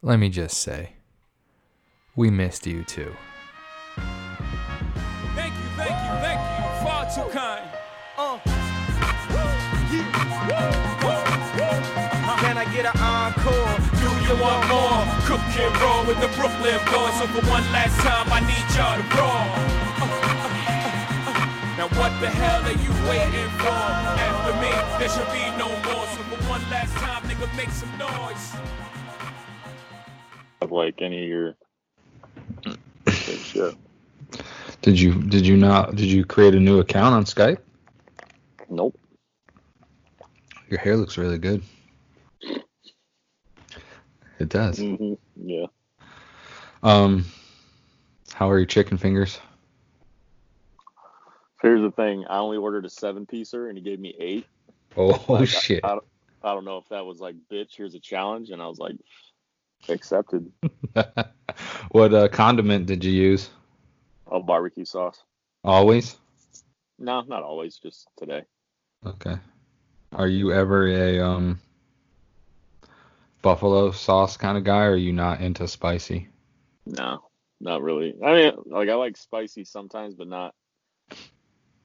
Let me just say, we missed you too. Thank you, thank you, thank you. Far too kind. Uh. Can I get an encore? Do you want more? Cook and roll with the Brooklyn boys. So for one last time, I need y'all to roll. Now what the hell are you waiting for? After me, there should be no more. So for one last time, nigga, make some noise. Of like any of your shit. Did you did you not did you create a new account on Skype? Nope. Your hair looks really good. It does. hmm Yeah. Um, how are your chicken fingers? Here's the thing. I only ordered a seven piecer and he gave me eight. Oh Like, I- shit! I, don't, I don't know if that was like, bitch, here's a challenge. And I was like, accepted. what uh, condiment did you use? Oh, barbecue sauce. Always. No, not always. Just today. Okay. Are you ever a um buffalo sauce kind of guy, or are you not into spicy? No, not really. I mean, like I like spicy sometimes, but not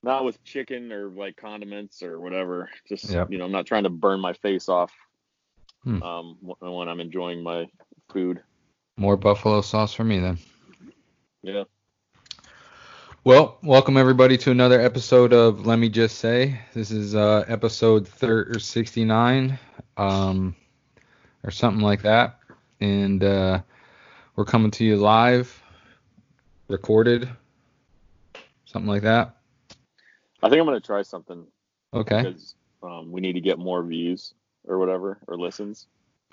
not with chicken or like condiments or whatever. Just Yep. you know, I'm not trying to burn my face off Hmm. um when I'm enjoying my food. More buffalo sauce for me then. Yeah. Well, welcome everybody to another episode of Let Me Just Say. This is uh, episode thir- 69, um, or something like that, and uh, we're coming to you live, recorded, something like that. I think I'm gonna try something Okay. because um, we need to get more views or whatever or listens.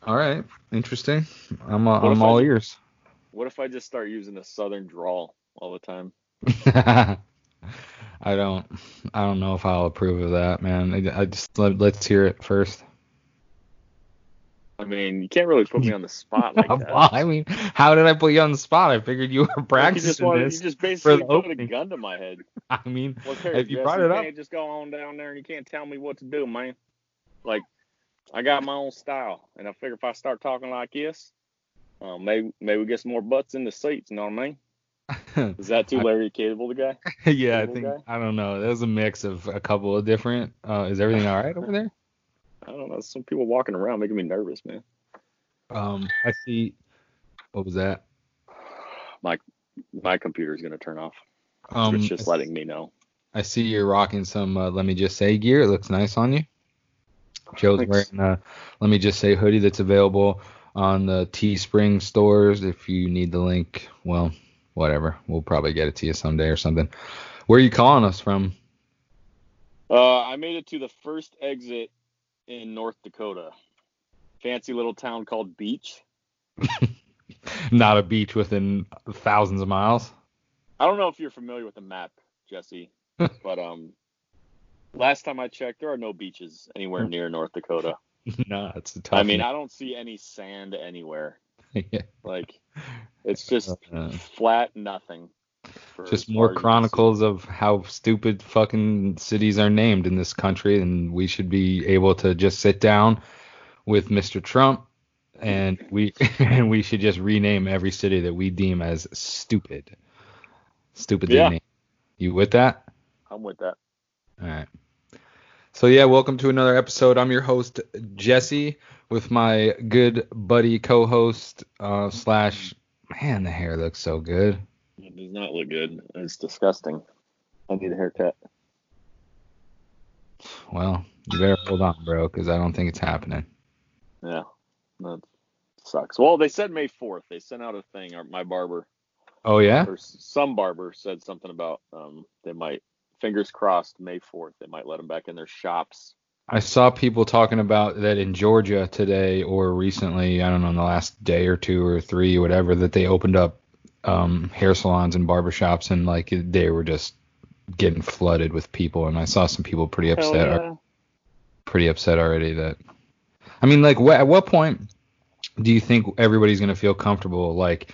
All right. Interesting. I'm uh, I'm all ju- ears. What if I just start using a southern drawl all the time? I don't I don't know if I'll approve of that, man. I, I just let, let's hear it first. I mean, you can't really put me on the spot like that. Well, I mean, how did I put you on the spot? I figured you were Like, you practicing just wanted, this. you just basically the put a gun to my head. I mean, Well, if you Jesse, brought it up, can't just go on down there and you can't tell me what to do, man. Like, I got my own style, and I figure if I start talking like this, uh, maybe maybe we get some more butts in the seats. You know what I mean? Is that too Larry Cable the guy? yeah, I think guy? I don't know. That was a mix of a couple of different. Uh, is everything all right over there? I don't know. Some people walking around making me nervous, man. Um, I see. What was that? My my computer's gonna turn off. Um, it's just letting me know. I see you're rocking some. Uh, let me just say gear. It looks nice on you. Joe's Thanks. wearing a let me just say hoodie that's available on the Teespring stores. If you need the link, well, whatever. We'll probably get it to you someday or something. Where are you calling us from? Uh, I made it to the first exit in North Dakota. Fancy little town called Beach. Not a beach within thousands of miles. I don't know if you're familiar with the map, Jesse, but um, last time I checked, there are no beaches anywhere near North Dakota. no, it's a tough. I mean, I don't see any sand anywhere. yeah. Like, it's just Uh, flat nothing. just more far as you can see. chronicles of how stupid fucking cities are named in this country, and we should be able to just sit down with Mr. Trump, and we and we should just rename every city that we deem as stupid. Stupid Yeah. named. You with that? I'm with that. All right. So yeah, welcome to another episode. I'm your host Jesse with my good buddy co-host uh, slash man, the hair looks so good. It does not look good. It's disgusting. I need a haircut. Well, you better hold on, bro, because I don't think it's happening. Yeah, that sucks. Well, they said May 4th. They sent out a thing. Or my barber Oh yeah. or some barber said something about um they might fingers crossed May 4th they might let them back in their shops. I saw people talking about that in Georgia today or recently. I don't know, in the last day or two or three, or whatever, that they opened up um, hair salons and barbershops, and like they were just getting flooded with people. And I saw some people pretty upset. yeah. pretty upset already that I mean like wh- at what point do you think everybody's going to feel comfortable like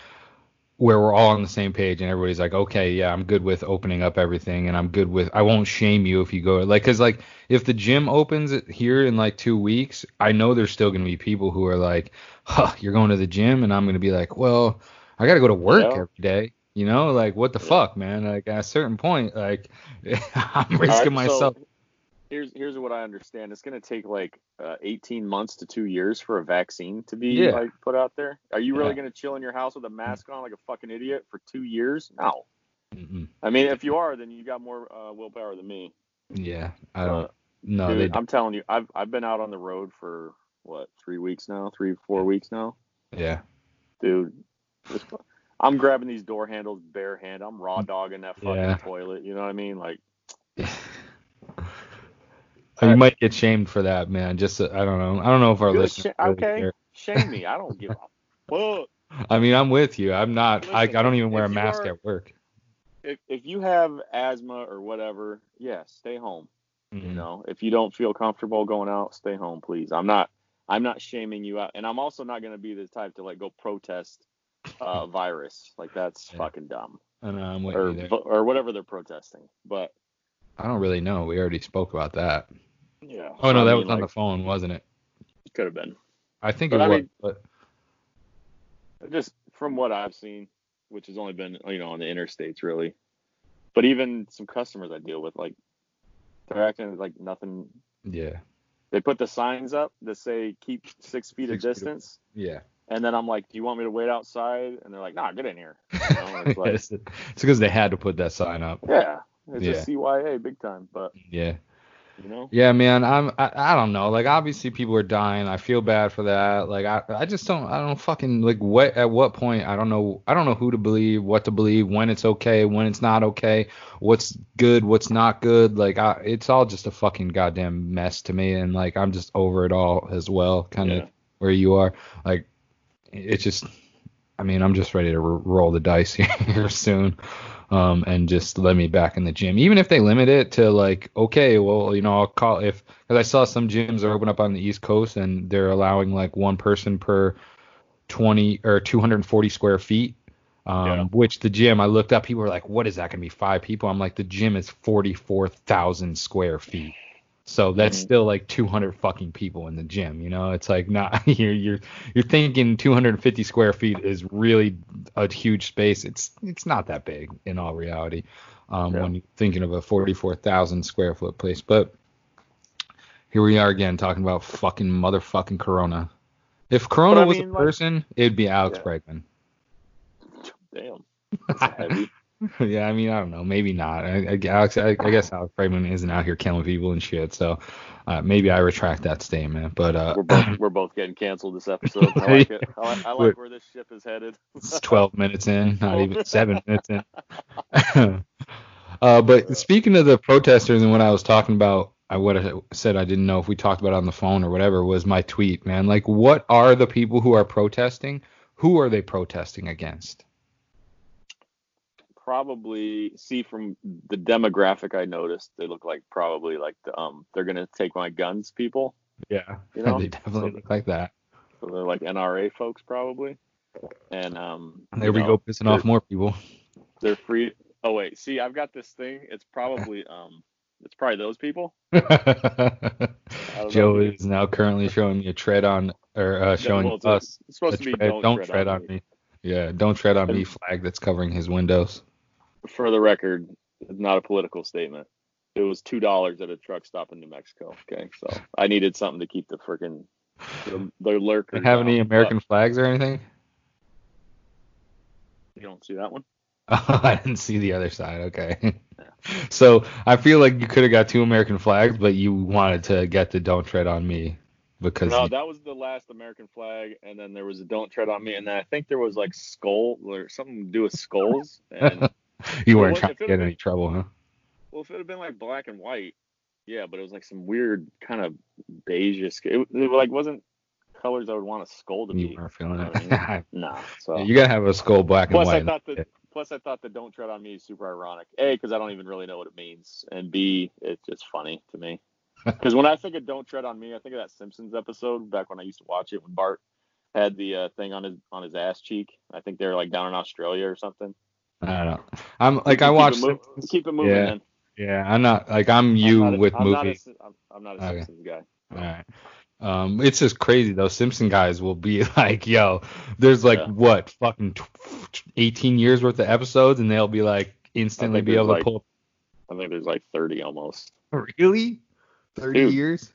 where we're all on the same page and everybody's like, okay, yeah, I'm good with opening up everything and I'm good with I won't shame you if you go like cuz like if the gym opens here in like 2 weeks, I know there's still going to be people who are like, "Huh, you're going to the gym?" and I'm going to be like, "Well, I got to go to work Yeah. every day." You know, like what the Yeah. fuck, man? Like at a certain point, like I'm risking right, myself. So here's here's what I understand. It's gonna take like uh, 18 months to two years for a vaccine to be Yeah. like put out there. Are you really gonna chill in your house with a mask on like a fucking idiot for two years? No. Mm-mm. I mean, if you are, then you got more uh, willpower than me. Yeah, I don't. Uh, no, Dude, don't. I'm telling you, I've I've been out on the road for what three weeks now, three four weeks now, Yeah. dude. I'm grabbing these door handles bare hand. I'm raw dogging that fucking Yeah. toilet. You know what I mean? Like, You might get shamed for that, man. Just uh, I don't know. I don't know if our good listeners. really okay, care. shame me. I don't give a fuck. I mean, I'm with you. I'm not. I, I don't even wear a mask are- at work. If if you have asthma or whatever, yeah, stay home. You Mhm. know, if you don't feel comfortable going out, stay home, please. I'm not. I'm not shaming you out, and I'm also not going to be the type to like go protest uh, virus. Like that's Yeah. fucking dumb, I know. I'm with or you there. or whatever they're protesting. But I don't really know. We already spoke about that. Yeah. Oh no, I that mean, was on the phone, wasn't it? Could have been. I think But it I was. mean- but Just from what I've seen, which has only been you know on the interstates really, but even some customers I deal with, like they're acting like nothing. yeah, They put the signs up that say keep six feet Six of feet of- distance. yeah. And then I'm like, "Do you want me to wait outside?" And they're like, "Nah, get in here." You know, it's like, because they had to put that sign up. yeah, it's Yeah. a CYA big time, but Yeah. You know, Yeah, man. I'm. I, I don't know. Like, obviously, people are dying. I feel bad for that. Like, I. I just don't. I don't fucking like. What? At what point? I don't know. I don't know who to believe, what to believe, when it's okay, when it's not okay, what's good, what's not good. Like, I. It's all just a fucking goddamn mess to me, and like, I'm just over it all as well. Kind of Yeah. where you are. Like, it's just. I mean, I'm just ready to r- roll the dice here soon um, and just let me back in the gym. Even if they limit it to like, okay, well, you know, I'll call if because I saw some gyms are open up on the East Coast and they're allowing like one person per 20 or 240 square feet. Um, Yeah. which the gym I looked up, people were like, what is that gonna be five people? I'm like, the gym is 44,000 square feet. So that's Mhm. still like 200 fucking people in the gym, you know. It's like not you're you're you're thinking 250 square feet is really a huge space. It's it's not that big in all reality. Um, Yeah. when you're thinking of a 44,000 square foot place, but here we are again talking about fucking motherfucking Corona. If Corona was mean, a like- person, it'd be Alex Yeah. Bregman. damn, that's heavy. yeah, I mean, I don't know, maybe not. I, I, Alex, I, I guess Alex Bregman isn't out here killing people and shit, so uh, maybe I retract that statement. But uh, We're both we're both getting canceled this episode. I like it. I like, I like where this ship is headed. it's 12 minutes in, not even seven minutes in. uh, but speaking of the protesters and what I was talking about, I would have said I didn't know if we talked about it on the phone or whatever was my tweet, man. Like, what are the people who are protesting? Who are they protesting against? Probably see from the demographic I noticed, they look like probably like the, um they're gonna take my guns people. Yeah, You know? they definitely look like that. So they're like NRA folks probably. And um There we know, go, pissing off more people. They're free. Oh wait, see, I've got this thing. It's probably um it's probably those people. Joe know. is now currently showing me a tread on, or uh, showing well, a- us it's supposed to be tread, don't, tread, on, me. Yeah, don't tread on me flag that's covering his windows. For the record, not a political statement. It was two dollars at a truck stop in New Mexico. Okay, so I needed something to keep the freaking the, the lurkers. Have any. American flags or anything? You don't see that one? Oh, I didn't see the other side. Okay. So I feel like you could have got two American flags, but you wanted to get the "Don't Tread on Me" because No, you- that was the last American flag, and then there was a "Don't Tread on Me," and then I think there was like skull or something to do with skulls. And you weren't what- trying to get had any been- trouble, huh? well, if it had been like black and white, yeah, but it was like some weird kind of beige. It, it like wasn't colors I would want a skull to You be. weren't feeling You know I Nah. So you gotta have a skull black and plus, white. I thought that plus I thought the "Don't Tread on Me" is super ironic. A, because I don't even really know what it means, and B, it's just funny to me. Because when I think of "Don't Tread on Me," I think of that Simpsons episode back when I used to watch it when Bart had the uh, thing on his on his ass cheek. I think they're like down in Australia or something. I don't know. I'm like I Keep it watched. keep it moving. Yeah. man. Yeah, I'm not like I'm you I'm not a- with I'm movies. Sim- I'm, I'm not a Okay. Simpsons guy. All right. Um, it's just crazy though. Simpson guys will be like, yo, there's like Yeah. what, fucking tw- 18 years worth of episodes, and they'll be like instantly be able to like- pull. I think there's like 30 almost. Really? 30 Dude. years?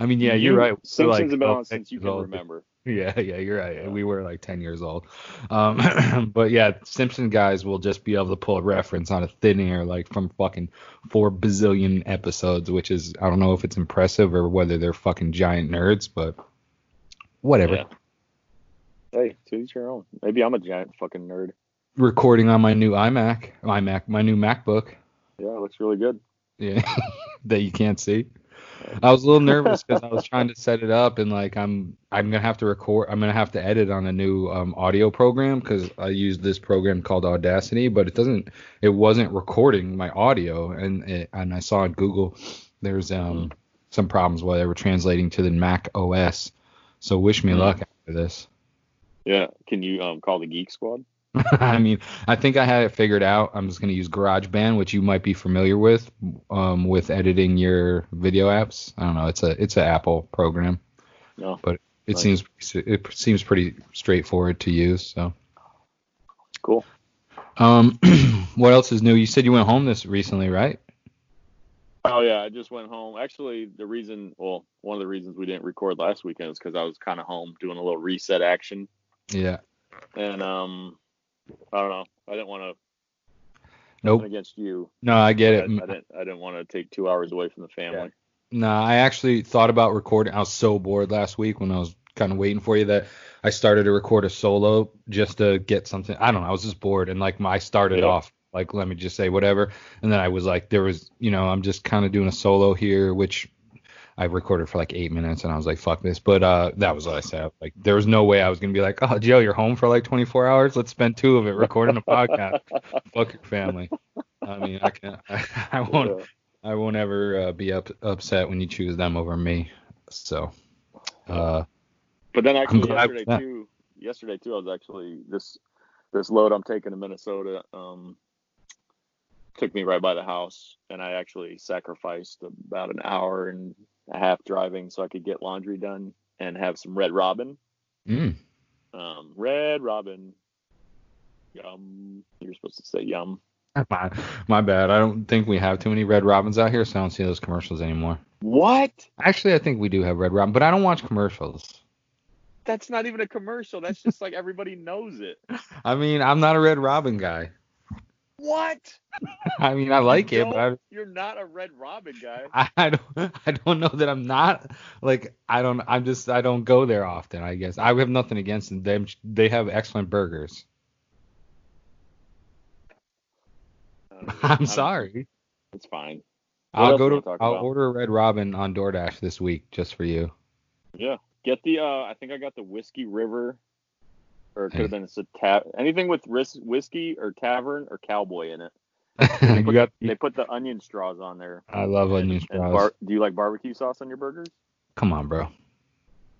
I mean, yeah, you're right. Simpsons like have been on since you can remember. Yeah, yeah, you're right. We were like 10 years old. Um, but yeah, Simpson guys will just be able to pull a reference on a thin air, like from fucking four bazillion episodes, which is, I don't know if it's impressive or whether they're fucking giant nerds, but whatever. Yeah. Hey, to each your own. Maybe I'm a giant fucking nerd. Recording on my new iMac, iMac, my new MacBook. Yeah, it looks really good. Yeah, that you can't see. I was a little nervous because I was trying to set it up and like I'm I'm gonna have to record. I'm gonna have to edit on a new um, audio program because I use this program called Audacity, but it doesn't. It wasn't recording my audio, and it, and I saw on Google there's um some problems while they were translating to the Mac OS. So wish me Hmm. luck after this. Yeah. Can you um call the Geek Squad? I mean, I think I had it figured out. I'm just going to use GarageBand, which you might be familiar with, um, with editing your video apps. I don't know. It's a it's an Apple program, No. but it Nice. seems it seems pretty straightforward to use. So, Cool. um, what else is new? You said you went home this recently, right? Oh yeah, I just went home. Actually, the reason, well, one of the reasons we didn't record last weekend is because I was kind of home doing a little reset action, Yeah. and um, I don't know, I didn't want to Nope. against you. No, I get it. I didn't, I didn't want to take two hours away from the family. No, I actually thought about recording. I was so bored last week when I was kind of waiting for you that I started to record a solo just to get something. I don't know. I was just bored and like my I started Yeah. off like let me just say whatever, and then I was like there was you know I'm just kind of doing a solo here, which I recorded for like eight minutes and I was like fuck this, but uh that was what I said. Like there was no way I was gonna be like oh Joe you're home for like 24 hours. Let's spend two of it recording a podcast. fuck your family. I mean I can't. I, I won't. I won't ever uh, be up, upset when you choose them over me. So, uh, But then actually yesterday too, yesterday too, I was actually this this load I'm taking to Minnesota um took me right by the house, and I actually sacrificed about an hour and half driving so I could get laundry done and have some Red Robin. mm, Um, Red Robin. Yum. You're supposed to say yum. my, my bad. I don't think we have too many Red Robins out here, so I don't see those commercials anymore. What? Actually, I think we do have Red Robin, but I don't watch commercials. That's not even a commercial. That's just like everybody knows it. I mean, I'm not a Red Robin guy. What? I mean, I like You it, but I, You're not a Red Robin guy. I, I don't I don't know that I'm not like I don't I'm just I don't go there often I guess I have nothing against them they they have excellent burgers I'm sorry It's fine. I'll go to I'll about? order a Red Robin on DoorDash this week just for you Yeah. Get the uh I think I got the whiskey river or it could have been a ta- anything with ris- whiskey or tavern or cowboy in it. you got They put the onion straws on there. I love onion straws bar- do you like barbecue sauce on your burgers? come on bro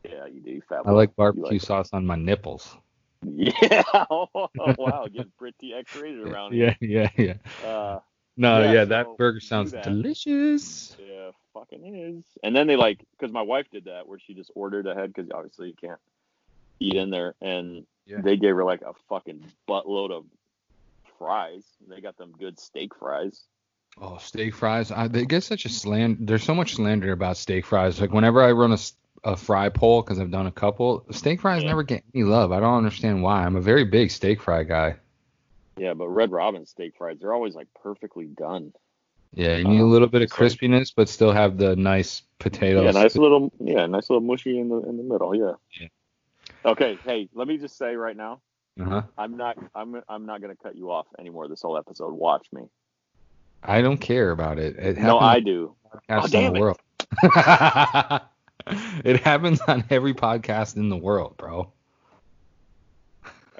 Yeah, you do. Fat I like barbecue like- sauce on my nipples Yeah. Oh, wow, getting pretty X-rated around here. yeah yeah yeah. Uh, no Yeah, yeah, so that burger sounds that. delicious yeah, fucking is. And then they like because my wife did that where she just ordered ahead because obviously you can't eat in there, and Yeah. they gave her like a fucking buttload of fries. They got them good steak fries. Oh, steak fries. I, they get such a slander. There's so much slander about steak fries. Like whenever I run a, a fry poll, because I've done a couple, steak fries Yeah. never get any love. I don't understand why. I'm a very big steak fry guy. Yeah, but Red Robin steak fries, they're always like perfectly done. Yeah, you need a Um, little bit of crispiness, but still have the nice potatoes. Yeah, nice little yeah, nice little mushy in the in the middle. Yeah. Yeah. Okay, hey, let me just say right now, Uh-huh. I'm not I'm I'm not gonna cut you off anymore this whole episode. Watch me. I don't care about it. It No, I do. Oh, damn the it. world. it happens on every podcast in the world, bro.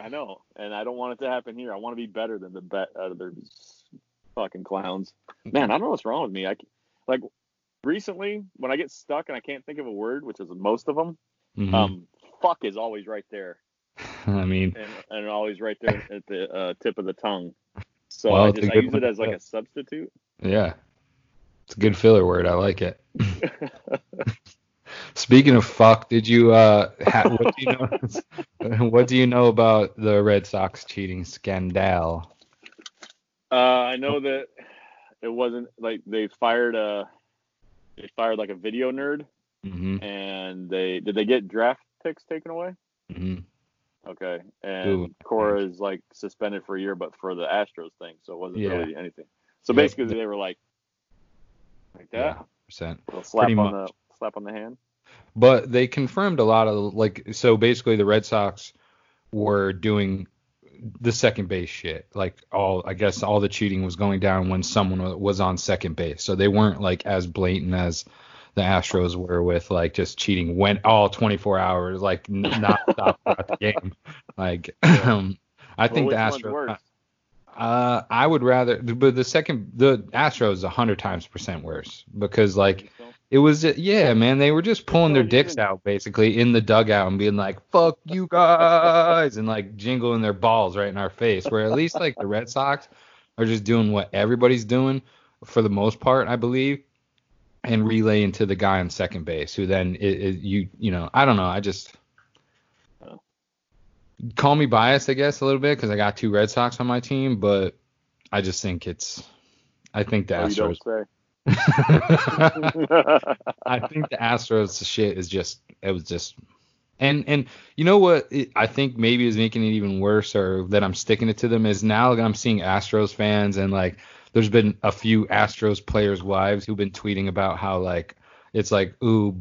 I know, and I don't want it to happen here. I want to be better than the bet other fucking clowns. Man, I don't know what's wrong with me. I like recently when I get stuck and I can't think of a word, which is most of them. Mhm. Um, fuck is always right there, I mean, and, and always right there at the uh, tip of the tongue. So Well, I just I use it as like a substitute. yeah, it's a good filler word. I like it. Speaking of fuck, did you uh ha- what do you know what do you know about the Red Sox cheating scandal? Uh, I know that it wasn't like they fired a they fired like a video nerd, hmm and they did they get draft picks taken away? hmm Okay, and Ooh. Cora is like suspended for a year, but for the Astros thing, so it wasn't Yeah. really anything. So Yeah. basically, they were like, like Yeah, that, percent. little slap pretty on much. the slap on the hand. But they confirmed a lot of like so basically the Red Sox were doing the second base shit. Like all I guess all the cheating was going down when someone was on second base. So they weren't like as blatant as the Astros were with like just cheating went all 24 hours like n- not stop throughout the game. Like um, I Well, think the Astros uh I would rather but the second the Astros is 100 times percent worse because like it was yeah, man. They were just pulling their dicks out basically in the dugout and being like, "Fuck you guys," and like jingling their balls right in our face. Where at least like the Red Sox are just doing what everybody's doing for the most part, I believe, and relay into the guy on second base, who then i i you you know I don't know. I just call me biased, I guess, a little bit because I got two Red Sox on my team, but I just think it's I think the oh, Astros. say. I think the Astros shit is just it was just and and you know what it, I think maybe is making it even worse or that I'm sticking it to them is now that I'm seeing Astros fans and like there's been a few Astros players' wives who've been tweeting about how like it's like ooh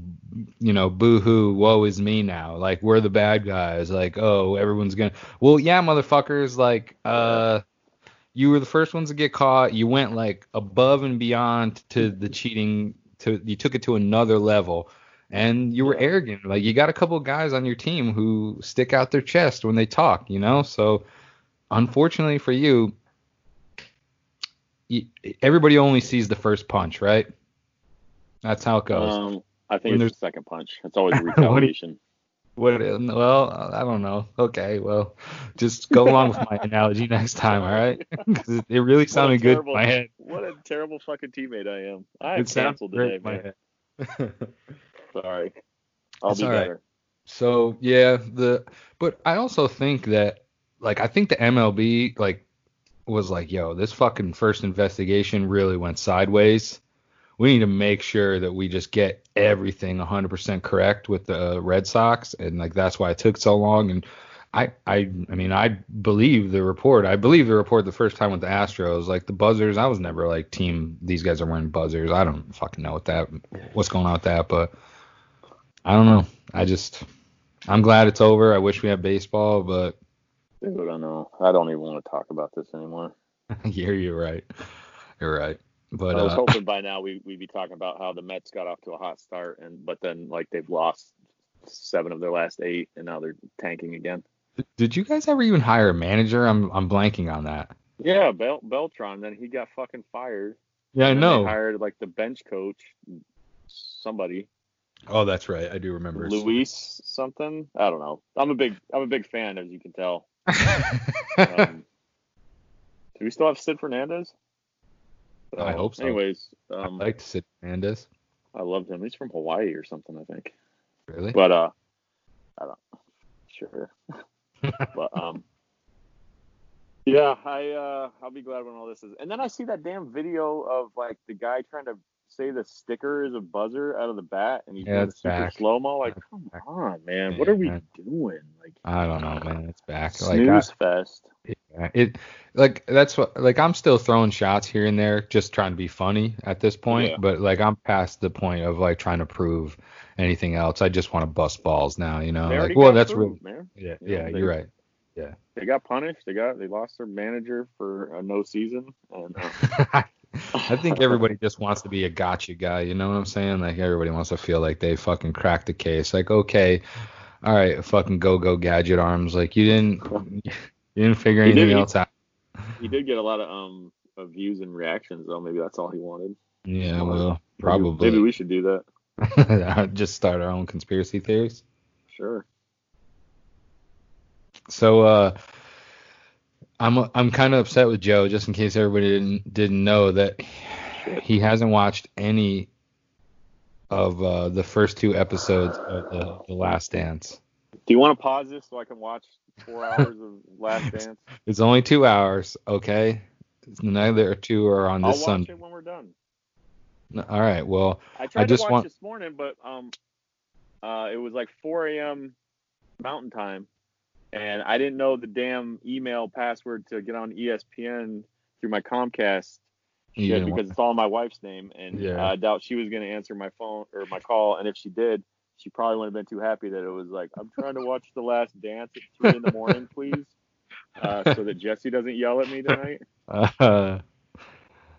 you know boo hoo woe is me now like we're the bad guys like oh everyone's gonna well yeah motherfuckers like uh you were the first ones to get caught. You went like above and beyond to the cheating. To you took it to another level, and you were arrogant. Like you got a couple guys on your team who stick out their chest when they talk. You know, so unfortunately for you everybody only sees the first punch, right? That's how it goes. um, I When think it's the second punch. It's always retaliation. What? Well, I don't know. Okay, well, just go along with my analogy next time, all right? 'Cause it, really sounded good in my head. What a terrible fucking teammate I am. I It canceled today, man. head. Sorry. I'll be right. better. So yeah, the but I also think that like I think the MLB like was like, yo, this fucking first investigation really went sideways. We need to make sure that we just get everything 100% correct with the Red Sox, and like that's why it took so long. And I, I, I mean, I believe the report. I believe the report the first time with the Astros, like the buzzers. I was never like team. These guys are wearing buzzers. I don't fucking know what that, what's going on with that, but I don't know. I just, I'm glad it's over. I wish we had baseball, but Dude, I don't know. I don't even want to talk about this anymore. yeah, you're right. You're right. But I was uh, hoping by now we we'd be talking about how the Mets got off to a hot start, and but then like they've lost seven of their last eight, and now they're tanking again. did you guys ever even hire a manager? I'm, I'm blanking on that. Yeah, Bel- Beltran. Then he got fucking fired. Yeah, I know. Hired like the bench coach, somebody, Oh, that's right. I do remember. Luis something. I don't know. I'm a big I'm a big fan, as you can tell. Um, do we still have Sid Fernandez? I hope so. Anyways, I um, like Sid Fernandez. I loved him. He's from Hawaii or something, I think. Really? But uh, I don't. Sure. but um, yeah, I uh, I'll be glad when all this is. And then I see that damn video of like the guy trying to say the sticker is a buzzer out of the bat, and he's Yeah, it's super slow mo. Like, come back. on, man, what are we Yeah. doing? Like, I don't know, man. It's back. Like I, fest. Yeah, it like that's what like I'm still throwing shots here and there, just trying to be funny at this point. Yeah. But like I'm past the point of like trying to prove anything else. I just want to bust balls now, you know. Like, well, that's proved, real. man. Yeah, You know, yeah, they- you're right. Yeah. They got punished. They got they lost their manager for a no season, and uh, I think everybody just wants to be a gotcha guy. You know what I'm saying? Like everybody wants to feel like they fucking cracked the case. Like okay, all right, fucking go go gadget arms. Like you didn't you didn't figure He anything did- else out. he did get a lot of um of views and reactions. Though maybe that's all he wanted. Yeah, well, probably. Maybe we should do that. just start our own conspiracy theories. Sure. so uh, I'm I'm kind of upset with Joe, just in case everybody didn't didn't know that he hasn't watched any of uh, the first two episodes of the, the Last Dance. Do you want to pause this so I can watch four hours of Last Dance? It's only two hours, okay? Neither two are on this I'll Sunday. it when we're done. All right. Well, I tried just to watch want- this morning, but um, uh, it was like 4 a.m. Mountain Time, and I didn't know the damn email password to get on ESPN through my Comcast because it's all my wife's name, and Yeah. I doubt she was gonna answer my phone or my call, and if she did, she probably wouldn't have been too happy that it was like, I'm trying to watch The Last Dance at three in the morning, please, uh, so that Jesse doesn't yell at me tonight. Uh,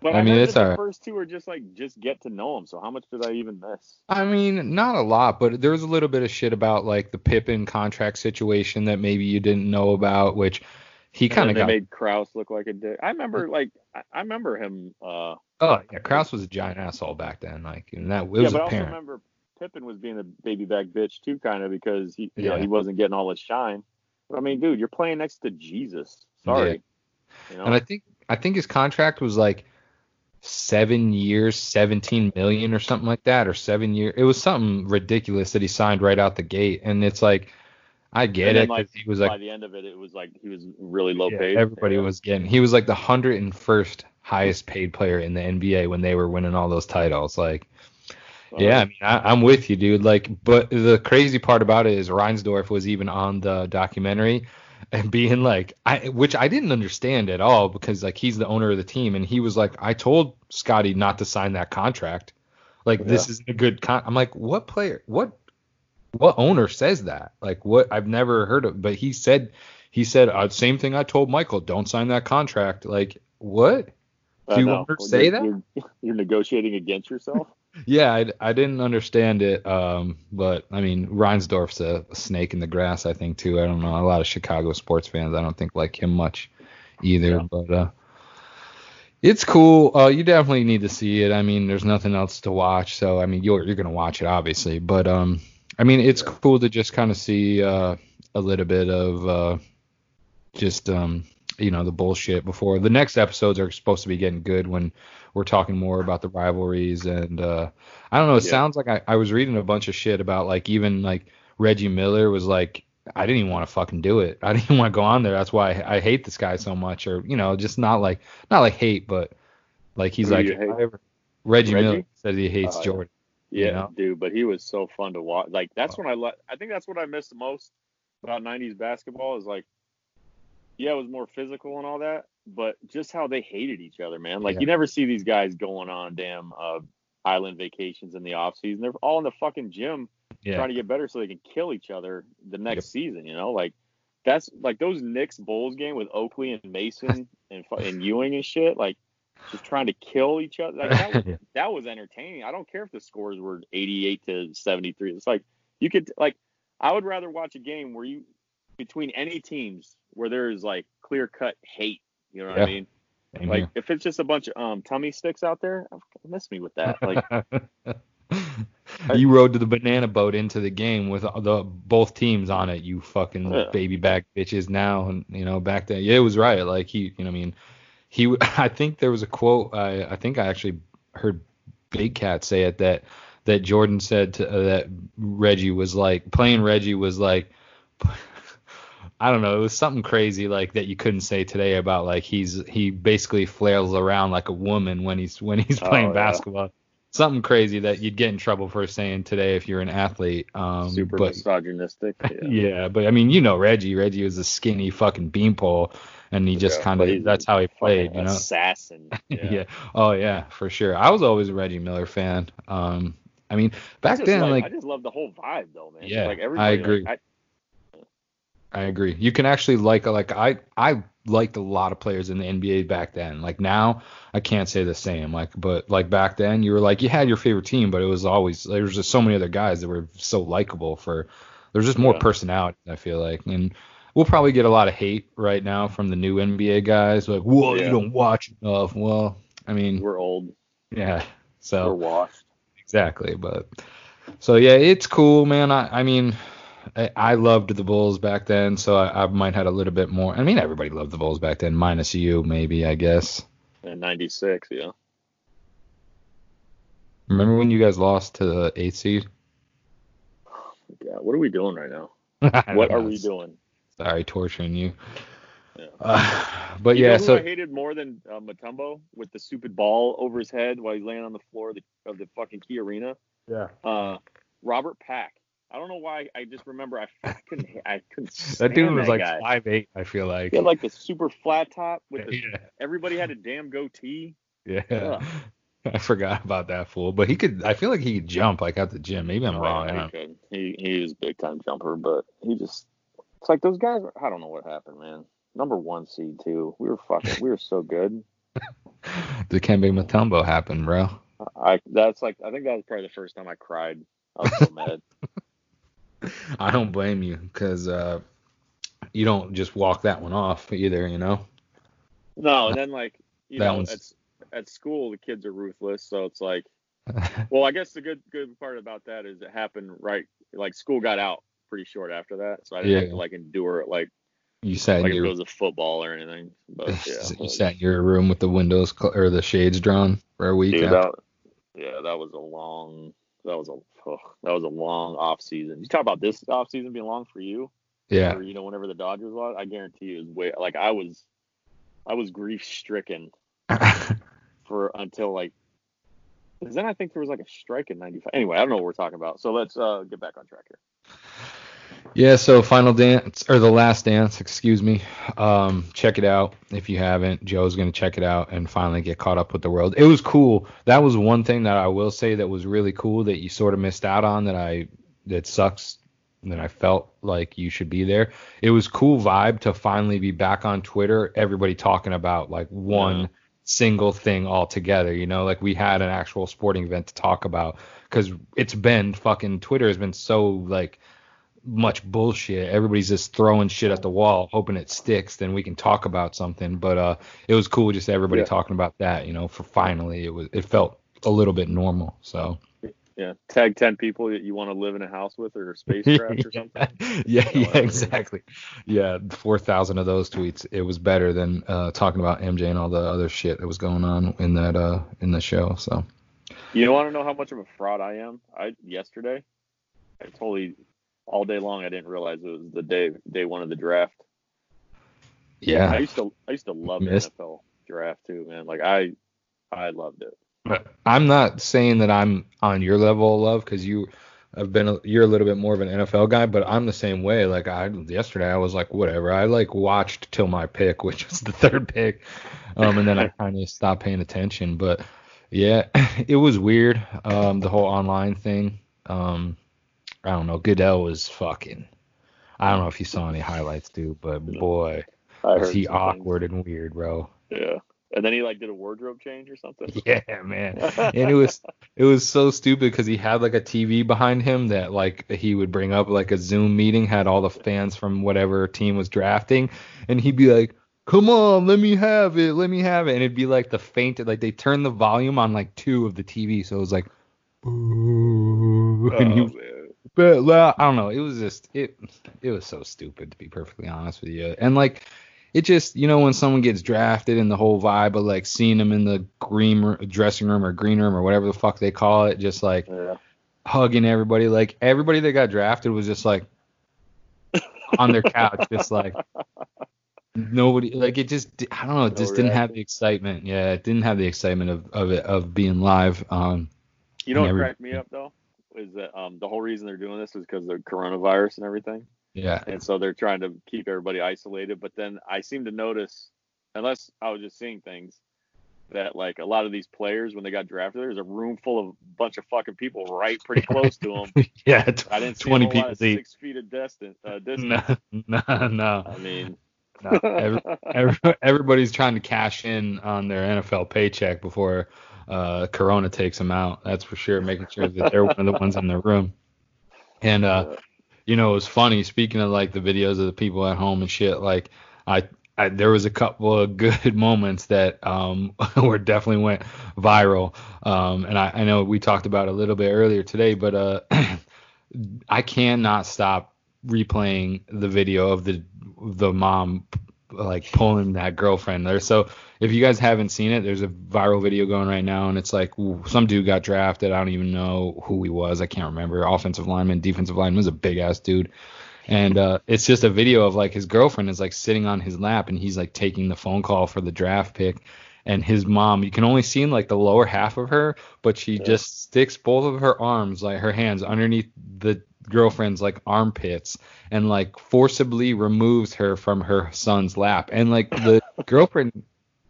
But I I, mean, it's that the alright. first two are just like just get to know him. So how much did I even miss? I mean, not a lot, but there was a little bit of shit about like the Pippen contract situation that maybe you didn't know about, which he kind of got. made Krause look like a dick. I remember like I, remember him. Uh, oh yeah, Krause was a giant asshole back then, like, and that it yeah, was but I also remember Pippen was being a baby back bitch too, kind of because he you know Yeah. he wasn't getting all his shine. But I mean, dude, you're playing next to Jesus. Sorry. You know? And I think I think his contract was like seven years, seventeen million or something like that, or seven year. It was something ridiculous that he signed right out the gate, and it's like, I get it like, he was like, by the end of it, it was like he was really low yeah, paid. everybody Yeah. was getting. He was like the hundred and first highest paid player in the NBA when they were winning all those titles. Like, So, yeah, I mean, I, I'm with you, dude. Like, but the crazy part about it is Reinsdorf was even on the documentary and being like, I, which I didn't understand at all because like he's the owner of the team and he was like, I told Scotty not to sign that contract. Like, this isn't a good con. I'm like, what player? What? What owner says that? Like, what? I've never heard of. But he said, he said, uh, same thing I told Michael. Don't sign that contract. Like, what? Do you want to say you're- that? You're, you're negotiating against yourself. Yeah, I, I didn't understand it. Um, but I mean, Reinsdorf's a, a snake in the grass, I think too. I don't know. A lot of Chicago sports fans, I don't think like him much either. Yeah. But uh, it's cool. Uh, you definitely need to see it. I mean, there's nothing else to watch, so I mean, you're you're gonna watch it obviously. But um, I mean, it's cool to just kind of see uh a little bit of uh just um you know the bullshit before the next episodes are supposed to be getting good when we're talking more about the rivalries and uh I don't know. It Yeah. sounds like I, I was reading a bunch of shit about like even like Reggie Miller was like I didn't even want to fucking do it. I didn't even want to go on there. That's why I, I hate this guy so much, or you know, just not like not like hate, but like he's Who like you hate? if I ever- Reggie, Reggie? Miller said he hates Oh, yeah. Jordan. Yeah, You know? dude, but he was so fun to watch. Like that's when I le- I think that's what I missed the most about '90s basketball is like, yeah, it was more physical and all that, but just how they hated each other, man. Like Yeah. you never see these guys going on damn uh, island vacations in the off season. They're all in the fucking gym Yeah, trying to get better so they can kill each other the next Yep. season. You know, like that's like those Knicks Bulls game with Oakley and Mason and and Ewing and shit. Like just trying to kill each other. Like that was Yeah. that was entertaining. I don't care if the scores were 88 to 73. It's like you could like I would rather watch a game where you between any teams where there is like clear cut hate. You know what Yeah. I mean? Same Like here. if it's just a bunch of um tummy sticks out there, miss me with that. Like you rode to the banana boat into the game with the both teams on it. You fucking Yeah. baby back bitches now, and you know back then, yeah, it was right. Like he, you know, I mean, he. I think there was a quote. I I think I actually heard Big Cat say it that that Jordan said to, uh, that Reggie was like playing Reggie was like. I don't know. It was something crazy like that you couldn't say today about like he's he basically flails around like a woman when he's when he's Oh, playing yeah. basketball. Something crazy that you'd get in trouble for saying today if you're an athlete. Um, super but misogynistic. Yeah. yeah, but I mean, you know Reggie. Reggie was a skinny fucking beanpole, and he just Yeah, kind of that's how he played, you know. Assassin. Yeah. Oh yeah, for sure. I was always a Reggie Miller fan. Um, I mean, back I then, like, like I just love the whole vibe though, man. Yeah, like I agree. Like, I agree. You can actually like like I I liked a lot of players in the NBA back then. Like now, I can't say the same. Like but like back then, you were like you had your favorite team, but it was always there was just so many other guys that were so likable. For there's just more Yeah. personality. I feel like, and we'll probably get a lot of hate right now from the new NBA guys. Like, whoa, you don't watch enough. Well, I I, mean, we're old. yeah. so We're washed. exactly, but so yeah, it's cool, man. I I mean, I, I loved the Bulls back then, so I, I might had a little bit more. I mean, everybody loved the Bulls back then, minus you, maybe I guess. In '96, yeah. Remember when you guys lost to the eighth seed? Yeah. What are we doing right now? What don't are we doing? Sorry, torturing you. Yeah. Uh, but You yeah, know who so I hated more than uh, Mutombo with the stupid ball over his head while he's laying on the floor of the, of the fucking Key Arena. yeah, Uh, Robert Pack. I don't know why. I just remember I, I couldn't. I couldn't. that dude was that like guy. five eight. I feel like. He had like the super flat top with the. yeah, Everybody had a damn goatee. yeah. Ugh. I forgot about that fool, but he could. I feel like he could jump like at the gym. Maybe I'm wrong. He, could. he he is a big time jumper, but he just. It's like those guys. I don't know what happened, man. Number one seed too. We were fucking. we were so good. Dikembe Mutombo happened, bro. I that's like I think that was probably the first time I cried. I was so mad. I don't blame you because uh, you don't just walk that one off either, you know. No, and then like you That know one's- at at school the kids are ruthless, so it's like well I guess the good good part about that is it happened right like school got out pretty short after that, so I didn't have to like endure it like you sat like in if it your was a football or anything. But yeah, you sat in your room with the windows cl- or the shades drawn for a week. dude, that, yeah, that was a long that was a that was a long off season. You talk about this off season being long for you, yeah, or you know whenever the Dodgers lost, I guarantee you it was way like I was I was grief stricken for until like because then I think there was like a strike in '95. Anyway, I don't know what we're talking about. So let's uh, get back on track here. Yeah. So final dance or the last dance, excuse me. Um, check it out if you haven't. Joe's gonna check it out and finally get caught up with the world. It was cool. That was one thing that I will say that was really cool that you sort of missed out on. That I that sucks. That I felt like you should be there. It was cool vibe to finally be back on Twitter. Everybody talking about like one Yeah. single thing all together. You know, like we had an actual sporting event to talk about because it's been fucking Twitter has been so like much bullshit. Everybody's just throwing shit at the wall, hoping it sticks. Then we can talk about something. But uh, it was cool just everybody Yeah. talking about that. You know, for finally it was it felt a little bit normal. So Yeah, tag ten people that you want to live in a house with or a spacecraft or something. yeah, yeah, exactly. Yeah, four thousand of those tweets. It was better than uh, talking about MJ and all the other shit that was going on in that uh in the show. So You don't want to know how much of a fraud I am? I yesterday, I totally all day long I didn't realize it was the day day one of the draft. Yeah, I used to I used to love the Missed. NFL draft too, man. Like I I loved it. But I'm not saying that I'm on your level of love because you have been a, you're a little bit more of an NFL guy, but I'm the same way. Like I yesterday I was like whatever. I like watched till my pick, which was the third pick, um, and then I kind of stopped paying attention. But yeah, it was weird. Um, the whole online thing. Um, I don't know. Goodell was fucking. I don't know if you saw any highlights, dude, but boy, was he some things. awkward and weird, bro. Yeah. And then he like did a wardrobe change or something. Yeah, man. and it was it was so stupid because he had like a TV behind him that like he would bring up like a Zoom meeting had all the fans from whatever team was drafting, and he'd be like, "Come on, let me have it, let me have it," and it'd be like the faint like they turned the volume on like two of the TV, so it was like, "Boo," and he Oh, man. But well, I don't know. It was just it it was so stupid to be perfectly honest with you. And like it just you know when someone gets drafted and the whole vibe of like seeing them in the green r- dressing room or green room or whatever the fuck they call it, just like Yeah. hugging everybody. Like everybody that got drafted was just like on their couch, just like nobody. Like it just I don't know. It No just didn't have the excitement. Yeah, it didn't have the excitement of of it of being live. Um. You know what cracked me up though? Is that um the whole reason they're doing this is because of the coronavirus and everything. Yeah. and so they're trying to keep everybody isolated. But then I seem to notice, unless I was just seeing things, that like a lot of these players when they got drafted, there's a room full of a bunch of fucking people right pretty close to them. Yeah. t- I didn't see 20 a people six feet of distance. Uh, distance. No, no, no. I mean, no. Every, every, everybody's trying to cash in on their NFL paycheck before uh, Corona takes them out. That's for sure. Making sure that they're one of the ones in the room. And uh, you know, it was funny. Speaking of like the videos of the people at home and shit, like I, I there was a couple of good moments that um were definitely went viral. Um, and I, I know we talked about a little bit earlier today, but uh, I cannot stop replaying the video of the the mom like pulling that girlfriend there. So if you guys haven't seen it, there's a viral video going right now, and it's like ooh, some dude got drafted. I don't even know who he was. I can't remember. Offensive lineman, defensive lineman was a big ass dude. And uh, it's just a video of like his girlfriend is like sitting on his lap, and he's like taking the phone call for the draft pick. And his mom, you can only see in like the lower half of her, but she Yeah. just sticks both of her arms, like her hands, underneath the girlfriend's like armpits and like forcibly removes her from her son's lap. And like the girlfriend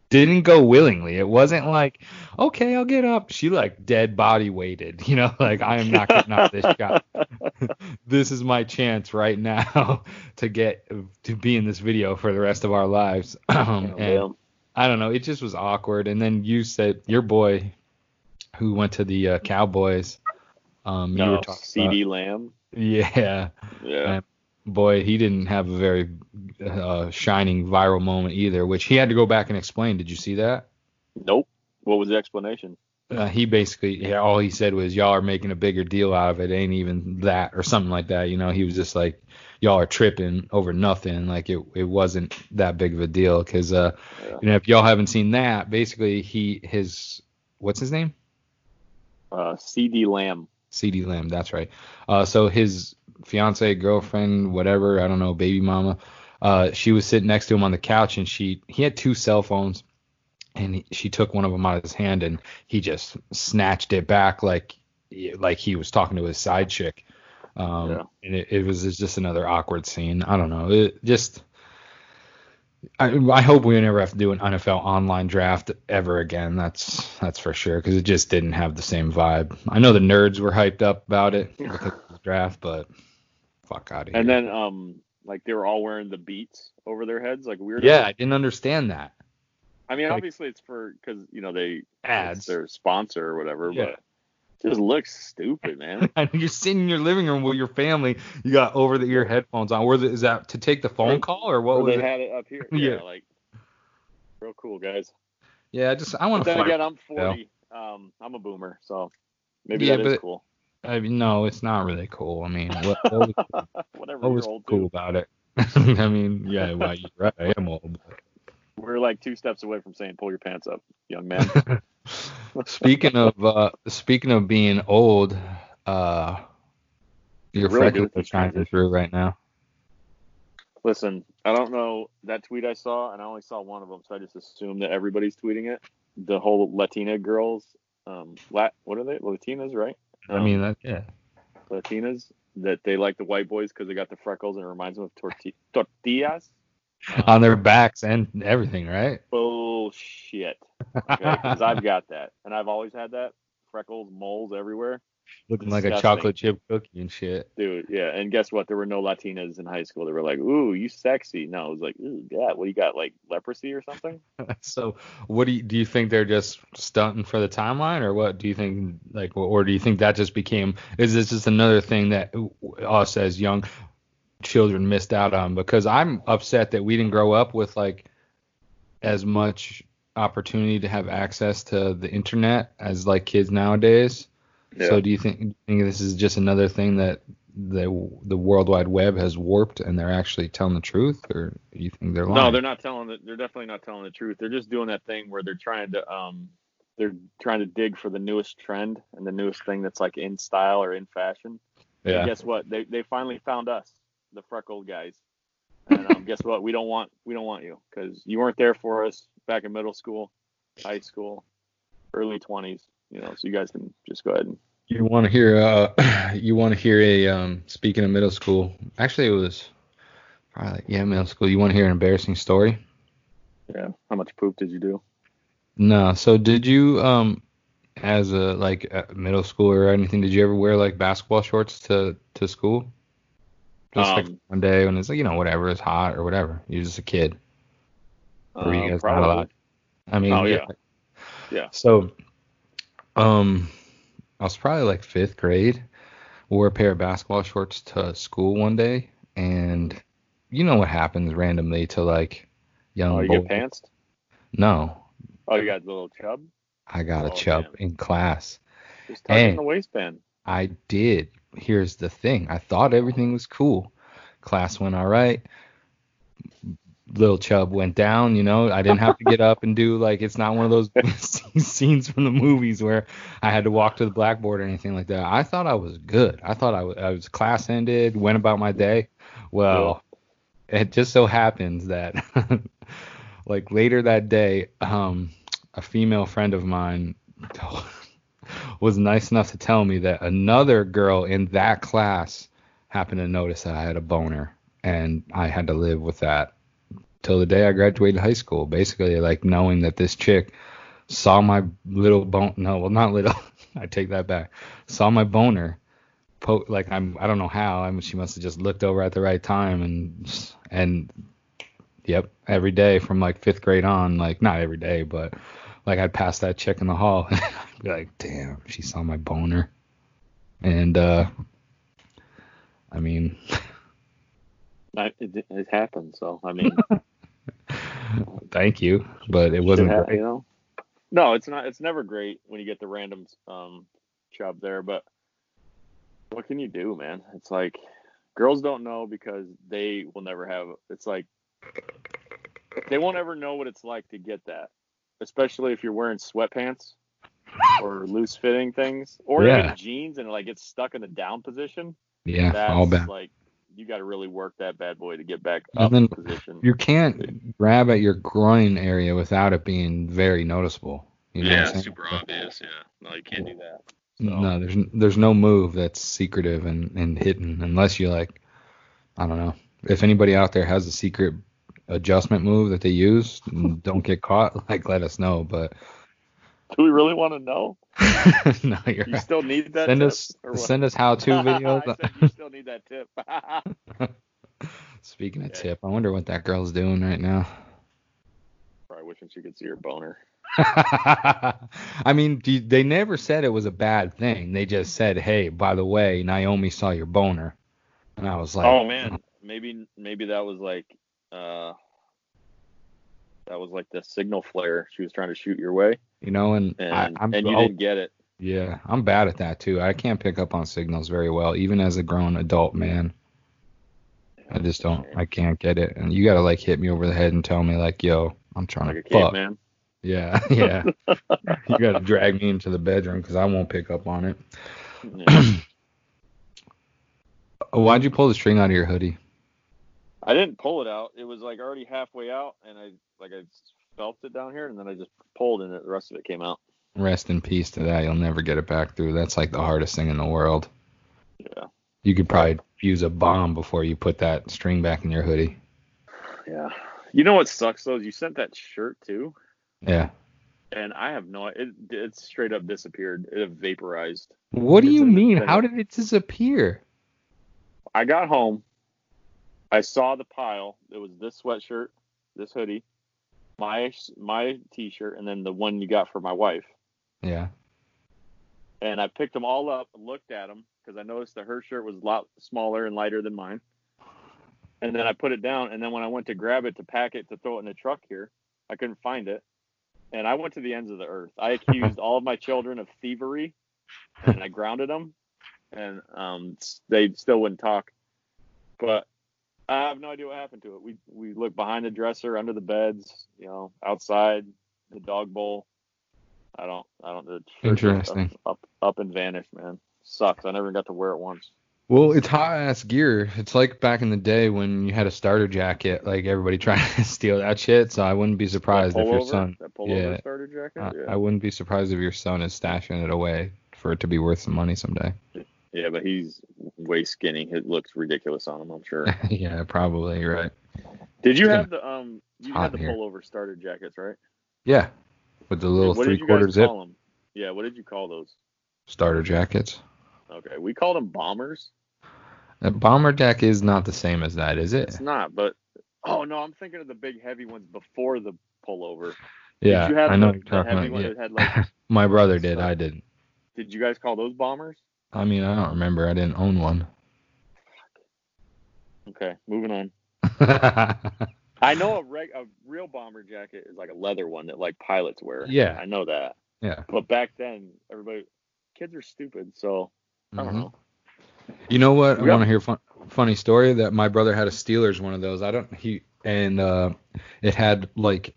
didn't go willingly. It wasn't like, okay, I'll get up. She like dead body weighted, you know, like I am not getting of this shot. this is my chance right now to get to be in this video for the rest of our lives. Um, and I don't know, it just was awkward. And then you said your boy who went to the uh, Cowboys, um, you were No, talking CeeDee Lamb. about, yeah, Yeah. Boy, he didn't have a very uh, shining viral moment either, which he had to go back and explain. Did you see that? Nope. What was the explanation? Uh, he basically, yeah, all he said was, "Y'all are making a bigger deal out of it. Ain't even that, or something like that." You know, he was just like, "Y'all are tripping over nothing. Like it, it wasn't that big of a deal." Because, uh, Yeah. you know, if y'all haven't seen that, basically, he, his, what's his name? Uh, CeeDee Lamb. CeeDee Lamb, that's right. Uh, so his fiance, girlfriend, whatever, I don't know, baby mama, uh, she was sitting next to him on the couch, and she he had two cell phones, and he, she took one of them out of his hand, and he just snatched it back like like he was talking to his side chick. Um, Yeah. and it, it was just another awkward scene. I don't know. It just. I, I hope we never have to do an NFL online draft ever again. That's that's for sure because it just didn't have the same vibe. I know the nerds were hyped up about it because of the draft, but fuck out of here. And then um like they were all wearing the beats over their heads like weird. yeah, I didn't understand that. I mean like- obviously it's for because you know they Ads. their sponsor or whatever, Yeah. but just looks stupid, man. And you're sitting in your living room with your family. You got over the ear headphones on. The, is that to take the phone call or what Or was they it? had it up here. Yeah. Yeah, like real cool guys. yeah, just I want to then again, I'm 40. Um, I'm a boomer, so maybe Yeah, that is cool. I mean, no, it's not really cool. I mean, what, what was, Whatever what was old cool about it? I mean, yeah, well, you're right. I am old. but- We're like two steps away from saying pull your pants up, young man. speaking of uh speaking of being old, uh, your really freckles are shining through right now. Listen, I don't know that tweet I saw, and I only saw one of them, so I just assume that everybody's tweeting it. The whole Latina girls, um, Lat, what are they? Latinas, right? I Um, mean, that, yeah. Latinas that they like the white boys because they got the freckles and it reminds them of torti- tortillas. On their backs and everything, right? Bullshit. Okay, because I've got that, and I've always had that freckles, moles everywhere, Looking like a chocolate chip cookie and shit. dude. Yeah, and guess what? There were no Latinas in high school. They were like, "Ooh, you sexy." No, it was like, "Ooh, God, what do you got? Like leprosy or something?" so, what do you do? You think they're just stunting for the timeline, or what do you think? Like, or do you think that just became? Is this just another thing that us as young children missed out on? Because I'm upset that we didn't grow up with like as much opportunity to have access to the internet as like kids nowadays. So, do you think, do you think this is just another thing that the the World Wide Web has warped, and they're actually telling the truth, or do you think they're lying? No, they're not telling it. They're definitely not telling the truth. They're just doing that thing where they're trying to um, they're trying to dig for the newest trend and the newest thing that's like in style or in fashion. And yeah. guess what? They they finally found us, the freckled guys. And um, guess what? We don't want we don't want you because you weren't there for us back in middle school, high school, early twenties. You know, so you guys can just go ahead and You want to hear? Uh, you want to hear a? Um, speaking of middle school, actually, it was probably yeah, middle school. You want to hear an embarrassing story? yeah. How much poop did you do? No. So did you, um, as a like a middle schooler or anything, did you ever wear like basketball shorts to to school? Just like Um, one day when it's like you know whatever it's hot or whatever. You're just a kid. Or were you Uh, guys not probably. allowed? I mean, Oh, yeah. Yeah. So, um, I was probably like fifth grade. Wore a pair of basketball shorts to school one day, and you know what happens randomly to like young Oh, you boys. get pantsed? No, Oh, you got a little chub? I got a Oh, chub damn. in class. Just tuck it Hey. in the waistband. I did. Here's the thing. I thought everything was cool. Class went all right. Little Chub went down, you know. I didn't have to get up and do like it's not one of those scenes from the movies where I had to walk to the blackboard or anything like that. I thought I was good. I thought I was, I was class ended, went about my day. Well, it just so happens that like later that day, um, a female friend of mine was nice enough to tell me that another girl in that class happened to notice that I had a boner, and I had to live with that till the day I graduated high school. Basically, like knowing that this chick saw my little bone. No, well, not little. I take that back. Saw my boner. Po- like I'm, I don't know how. I mean, she must have just looked over at the right time and and yep, every day from like fifth grade on. Like not every day, but like I'd pass that chick in the hall and I'd be like, damn, she saw my boner. And uh, I mean, I, it, it happened. So I mean, thank you, but it wasn't ha- great. you know. No, it's not. It's never great when you get the random um chub there, but what can you do, man? It's like girls don't know because they will never have. It's like they won't ever know what it's like to get that, especially if you're wearing sweatpants or loose fitting things or Yeah. even jeans and like it's stuck in the down position. Yeah, That's all bad. like you got to really work that bad boy to get back up in position. You can't grab at your groin area without it being very noticeable. You know what I'm yeah, super obvious. Yeah, no, you can't do that. So, No, there's there's no move that's secretive and, and hidden unless you like I don't know. If anybody out there has a secret adjustment move that they use, and don't get caught, like let us know. But do we really want to know? no, you're You right. still need that? Send tip, us send us how to videos. You still need that tip. Speaking of Yeah. tip, I wonder what that girl's doing right now. Probably wishing she could see her boner. I mean, do- they never said it was a bad thing. They just said, "Hey, by the way, Naomi saw your boner," and I was like, oh man, maybe maybe that was like uh that was like the signal flare she was trying to shoot your way, you know, and, and I, I'm and you didn't get it. yeah, I'm bad at that too. I can't pick up on signals very well, even as a grown adult man. I just don't. I can't get it, and you gotta like hit me over the head and tell me like, "Yo, I'm trying like a to fuck." caveman. Yeah, yeah. you gotta drag me into the bedroom because I won't pick up on it. Yeah. Why'd you pull the string out of your hoodie? I didn't pull it out. It was like already halfway out, and I like I felt it down here, and then I just pulled, and the rest of it came out. Rest in peace to that. You'll never get it back through. That's like the hardest thing in the world. Yeah, You could probably use a bomb before you put that string back in your hoodie. yeah. You know what sucks though? Is you sent that shirt too, Yeah. and I have no. It it straight up disappeared. It vaporized. What do It's you mean? How did it disappear? I got home. I saw the pile. It was this sweatshirt, this hoodie, my my t-shirt, and then the one you got for my wife. Yeah. And I picked them all up and looked at them because I noticed that her shirt was a lot smaller and lighter than mine. And then I put it down. And then when I went to grab it to pack it to throw it in the truck here, I couldn't find it. And I went to the ends of the earth. I accused all of my children of thievery, and I grounded them, and um, they still wouldn't talk. But I have no idea what happened to it. We we looked behind the dresser, under the beds, you know, outside the dog bowl. I don't I don't the Interesting. Up, up and vanished, man. Sucks. I never got to wear it once. Well, it's hot ass gear. It's like back in the day when you had a starter jacket, like everybody trying to steal that shit. So I wouldn't be surprised if your son. that pullover yeah. starter jacket. I, yeah. I wouldn't be surprised if your son is stashing it away for it to be worth some money someday. Yeah, but he's way skinny. It looks ridiculous on him. I'm sure. yeah, probably. Right. Did you have the um? You had the here. pullover starter jackets, right? Yeah, with the little three quarter zip? Yeah, what did you call those? starter jackets. Okay, we called them bombers. A bomber deck is not the same as that, is it? It's not, but oh no, I'm thinking of the big heavy ones before the pullover. Yeah, did you have I know the, you're talking heavy about. one yeah. that had like? My brother did. stuff? I didn't. did you guys call those bombers? I mean, I don't remember. I didn't own one. Okay, moving on. I know a reg a real bomber jacket is like a leather one that like pilots wear. Yeah. I know that. yeah. But back then, everybody, kids are stupid. So I don't Mhm. know. You know what? I want to hear fun funny story that my brother had a Steelers one of those. I don't he and uh, it had like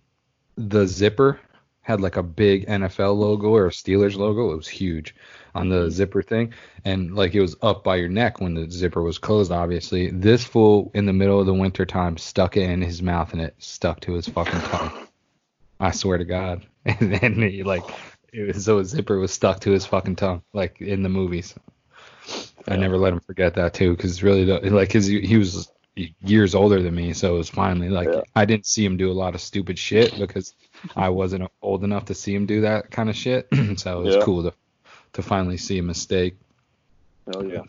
the zipper had like a big NFL logo or a Steelers logo. It was huge on the mm-hmm. zipper thing, and like it was up by your neck when the zipper was closed. Obviously, this fool in the middle of the winter time stuck it in his mouth and it stuck to his fucking tongue. I swear to God. And then he like it was so his zipper was stuck to his fucking tongue like in the movies. I never let him forget that too, because really, the, like, his he was years older than me, so it was finally like Yeah. I didn't see him do a lot of stupid shit because I wasn't old enough to see him do that kind of shit. so it was Yeah. cool to to finally see a mistake. Oh yeah.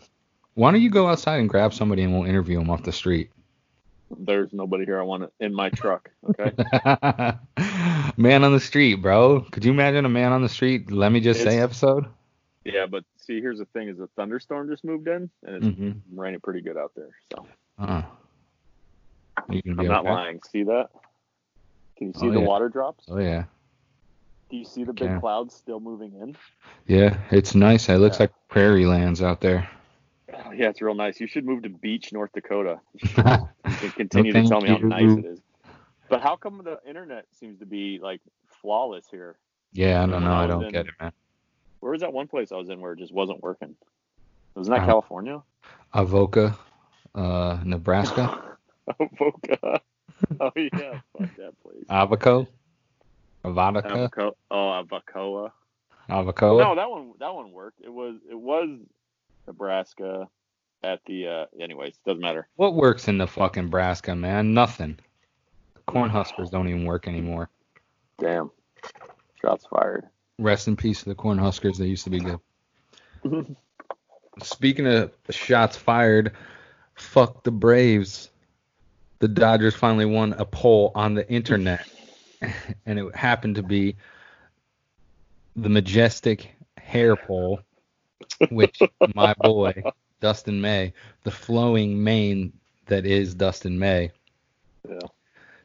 Why don't you go outside and grab somebody and we'll interview him off the street? There's nobody here. I want it in my truck. Okay. man on the street, bro. Could you imagine a man on the street? Let me just say episode. yeah, but see, here's the thing: is a thunderstorm just moved in, and it's Mm-hmm. raining pretty good out there. So Uh, be I'm not lying. See that? Can you see Oh, the yeah. water drops? Oh yeah, Do you see the big clouds still moving in? yeah. It's nice. It looks Yeah. like prairie lands out there. Oh, yeah, it's real nice. You should move to Beach, North Dakota. You can continue No, to tell me how nice it is. But how come the internet seems to be like flawless here? yeah, I don't know. I I don't in- get it, man. Where was that one place I was in where it just wasn't working? Wasn't that Uh, California? Avoca, uh, Nebraska, Avoca. oh yeah, fuck that place. Avoco, Avoca, Avoca. Oh, Avocoa. Avocoa. No, that one that one worked. It was it was Nebraska at the uh anyways, doesn't matter. What works in the fucking Nebraska, man? Nothing. The Cornhuskers don't even work anymore. Damn. Shots fired. Rest in peace to the Cornhuskers. They used to be good. Speaking of shots fired, fuck the Braves. The Dodgers finally won a poll on the internet, and it happened to be the majestic hair poll, which my boy Dustin May, the flowing mane that is Dustin May, Yeah.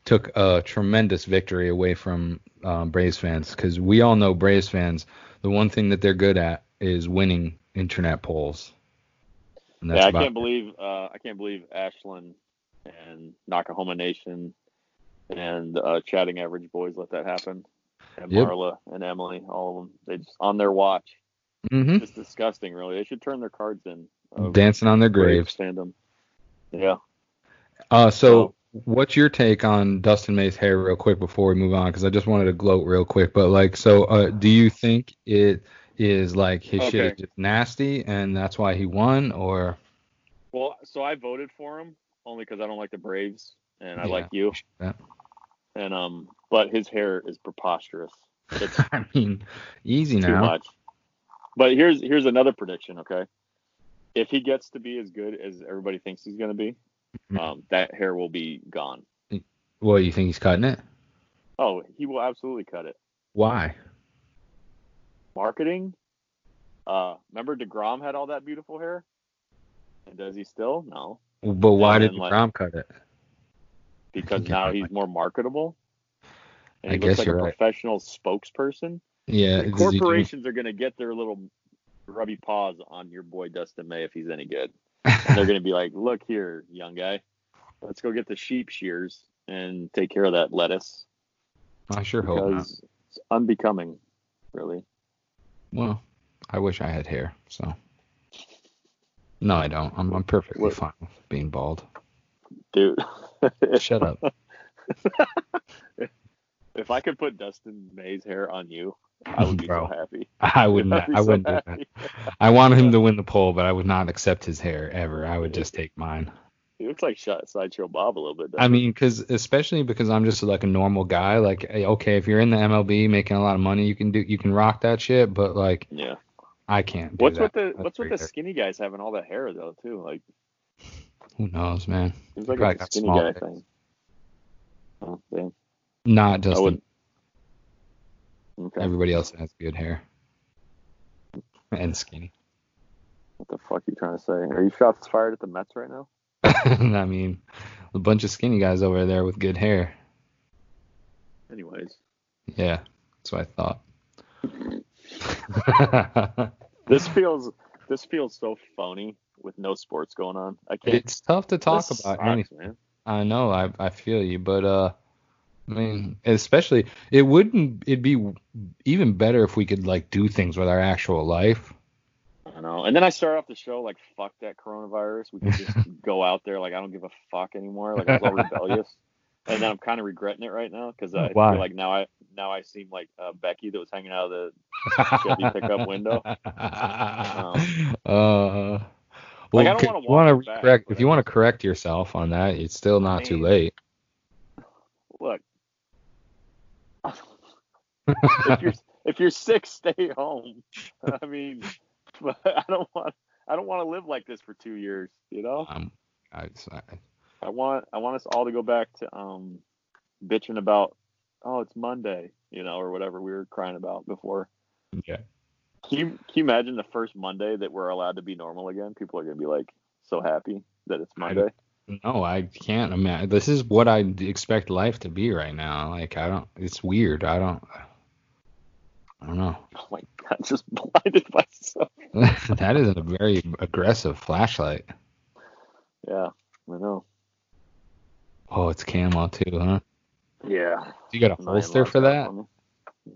took a tremendous victory away from um, Braves fans because we all know Braves fans. The one thing that they're good at is winning internet polls. Yeah, I can't believe uh, I can't believe Ashland and Nakahoma Nation and uh, Chatting Average Boys let that happen. And Yep. Marla and Emily, all of them, they just on their watch. hmm It's disgusting, really. They should turn their cards in. dancing on their graves. Fandom. Yeah. Uh, so what's your take on Dustin May's hair, real quick, before we move on? Because I just wanted to gloat real quick. But like, so uh, do you think it is like his shit is just nasty and that's why he won, or Well, so I voted for him only because I don't like the Braves and I Yeah, like you. Yeah. And um, but his hair is preposterous. It's I mean, easy too now. much. But here's here's another prediction. Okay, if he gets to be as good as everybody thinks he's going to be, Mhm. um, that hair will be gone. Well, you think he's cutting it? Oh, he will absolutely cut it. Why? Marketing. Uh, remember deGrom had all that beautiful hair, and does he still? No, But why And did like- Grom cut it? because now he's more marketable. And I he guess looks like you're a right. professional spokesperson. Yeah, The does he do- corporations are going to get their little rubby paws on your boy Dustin May if he's any good. And they're going to be like, look here, young guy, let's go get the sheep shears and take care of that lettuce I sure hope not. it's unbecoming, really. Well, I wish I had hair. So. No, I don't. I'm, I'm perfectly What- fine with being bald. Dude, Shut up. if I could put Dustin May's hair on you, I would be Bro. so happy. I wouldn't. I'd be I so wouldn't do that. I want him to win the poll, but I would not accept his hair ever. I would just take mine. He looks like Shot Sideshow Bob a little bit. I mean, because especially because I'm just like a normal guy. Like, eh, okay, if you're in the MLB making a lot of money, you can do, you can rock that shit. But like, yeah. I can't. Do What's that. with the That's What's with the hair. skinny guys having all that hair though too? Like Who knows, man? seems like Probably a skinny guy hair. thing. Oh, damn. Not just would. Okay. everybody else has good hair and skinny. What the fuck are you trying to say? Are you shots fired at the Mets right now? I mean, a bunch of skinny guys over there with good hair. Anyways, Yeah, that's what I thought. this feels this feels so phony. with no sports going on. I can't. It's tough to talk this about sucks, anything. man. I know, I I feel you, but uh, I mean, especially it wouldn't. It'd be even better if we could like do things with our actual life. I know. And then I start off the show like, fuck that coronavirus. We can just go out there like I don't give a fuck anymore. Like I was all rebellious. And then I'm kind of regretting it right now because I Why? feel like now I now I seem like uh, Becky that was hanging out of the Chevy pickup window. Uh, Like, well, I don't wanna if you want to correct, if you want to correct yourself on that, it's still not too mean- late. Look, if you're if you're sick, stay home. I mean, but I don't want I don't want to live like this for two years. You know, Um, I, I, I want I want us all to go back to um bitching about oh it's Monday, you know, or whatever we were crying about before. yeah. Can you can you imagine the first Monday that we're allowed to be normal again? People are gonna be like so happy that it's I Monday. No, I can't imagine. This is what I expect life to be right now. Like I don't. It's weird. I don't. I don't know. Oh my god, just blinded myself. that is a very aggressive flashlight. Yeah, I know. Oh, it's camo too, huh? Yeah. You got a holster for that?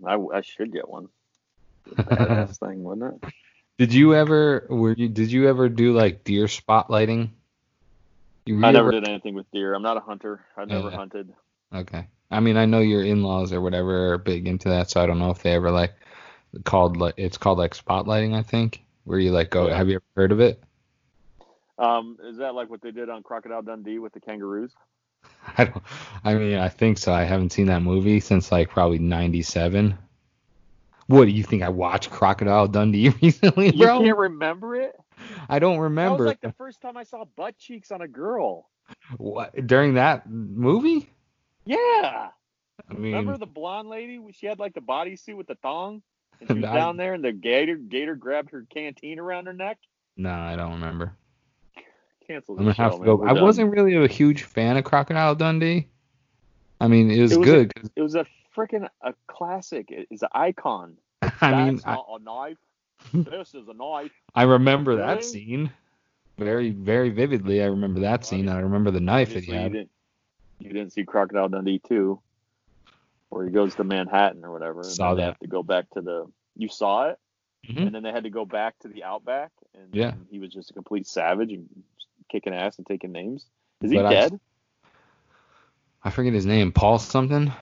I, I should get one. Badass thing, wouldn't it? Did you ever? Were you? Did you ever do like deer spotlighting? You I never ever- did anything with deer. I'm not a hunter. I've never Yeah. hunted. Okay. I mean, I know your in-laws or whatever are big into that, so I don't know if they ever like called like it's called like spotlighting, I think, where you like go. Yeah. Have you ever heard of it? Um, is that like what they did on Crocodile Dundee with the kangaroos? I don't. I mean, I think so. I haven't seen that movie since like probably '97. What do you think? I watched Crocodile Dundee recently, You can't remember it? I don't That remember was like the first time I saw butt cheeks on a girl. what during that movie. Yeah. I mean, Remember the blonde lady? She had like the bodysuit with the thong, and she was I- down there, and the gator gator grabbed her canteen around her neck. no, I don't remember. Cancel I'm gonna have show, to go. I done. wasn't really a huge fan of Crocodile Dundee. I mean, it was, It was a- It was a freaking a classic. It- It's an icon. I mean, That's I, not a knife. this is a knife. I remember that scene very, very vividly. I remember that scene. I remember the knife that he Obviously, you didn't, you didn't see Crocodile Dundee 2, where he goes to Manhattan or whatever. And Saw then they that. have to go back to the. You saw it, Mhm. and then they had to go back to the Outback, and Yeah. he was just a complete savage and kicking ass and taking names. Is he But dead? I forget his name. Paul something.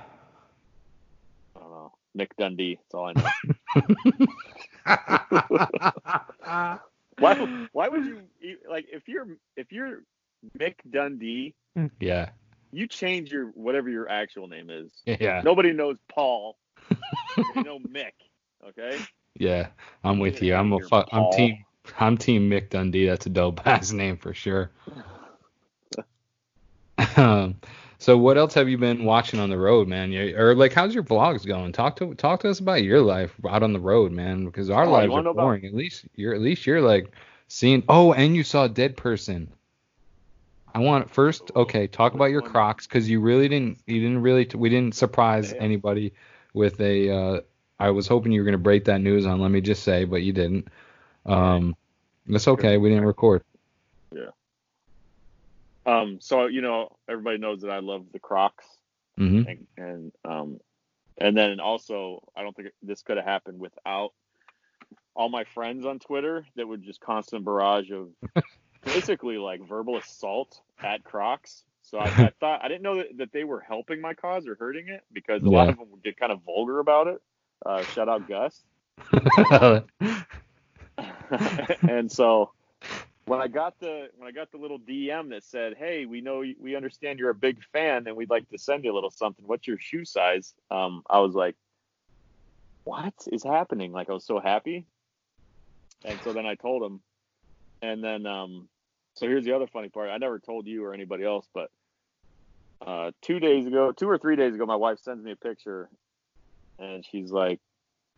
I don't know. Mick Dundee. That's all I know. why? Why would you like if you're if you're Mick Dundee, yeah. you change your whatever your actual name is. Yeah. Nobody knows Paul. they know Mick. Okay. Yeah. I'm with you. I'm a outta fu- here, I'm team. I'm team Mick Dundee. That's a dope ass name for sure. um, so what else have you been watching on the road, man? You, or like, how's your vlogs going? Talk to talk to us about your life out on the road, man. Because our Oh, lives are know about- boring. At least you're at least you're like seeing. Oh, and you saw a dead person. I want first. Okay, talk about your? Crocs because you really didn't. You didn't really. We didn't surprise anybody with a. Uh, I was hoping you were gonna break that news on. Let me just say, but you didn't. Um, that's okay. We didn't record. Yeah. Um. So you know, everybody knows that I love the Crocs, hmm and, and um, and then also I don't think this could have happened without all my friends on Twitter that would just constant barrage of basically like verbal assault at Crocs. So I, I thought I didn't know that, that they were helping my cause or hurting it because a lot of them would get kind of vulgar about it. Uh, shout out Gus. and so when I got the when I got the little DM that said, "Hey, we know we understand you're a big fan, and we'd like to send you a little something. What's your shoe size?" Um, I was like, "What is happening?" Like I was so happy, and so then I told him, and then um, so here's the other funny part. I never told you or anybody else, but uh, two days ago, two or three days ago, my wife sends me a picture, and she's like,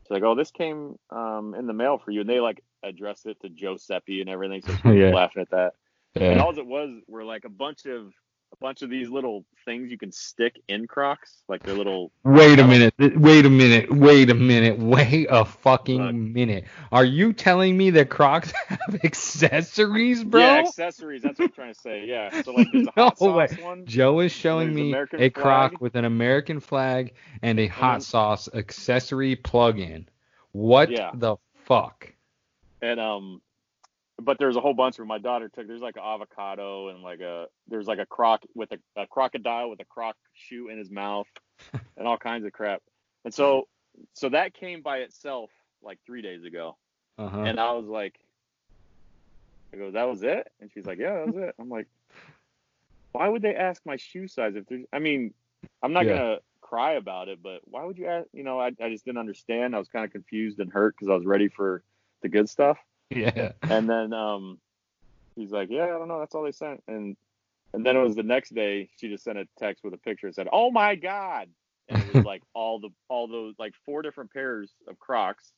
she's like, "Oh, this came um, in the mail for you," and they like addressed it to Giuseppe and everything. So was Yeah. laughing at that. And yeah. all it was were like a bunch of a bunch of these little things you can stick in Crocs, like they're little. Wait a minute. Wait a minute. Wait a minute. Wait a fucking Look. minute. Are you telling me that Crocs have accessories, bro? Yeah, accessories. That's what I'm trying to say. Yeah. So like there's a hot No way. one. Joe is showing me American a Croc flag. with an American flag and a hot then- sauce accessory plug-in. What Yeah. the fuck? And um but there's a whole bunch where my daughter took there's like an avocado and like a there's like a croc with a, a crocodile with a croc shoe in his mouth and all kinds of crap. And so so that came by itself like three days ago. Uh-huh. and i was like i go that was it? And she's like yeah that was it. I'm like why would they ask my shoe size if there's i mean i'm not Yeah. gonna cry about it but why would you ask you know i, I just didn't understand. I was kind of confused and hurt because i was ready for the good stuff yeah. and then um, he's like, "Yeah, I don't know. That's all they sent." And and then it was the next day. She just sent a text with a picture and said, "Oh my god!" And it was like all the all those like four different pairs of Crocs,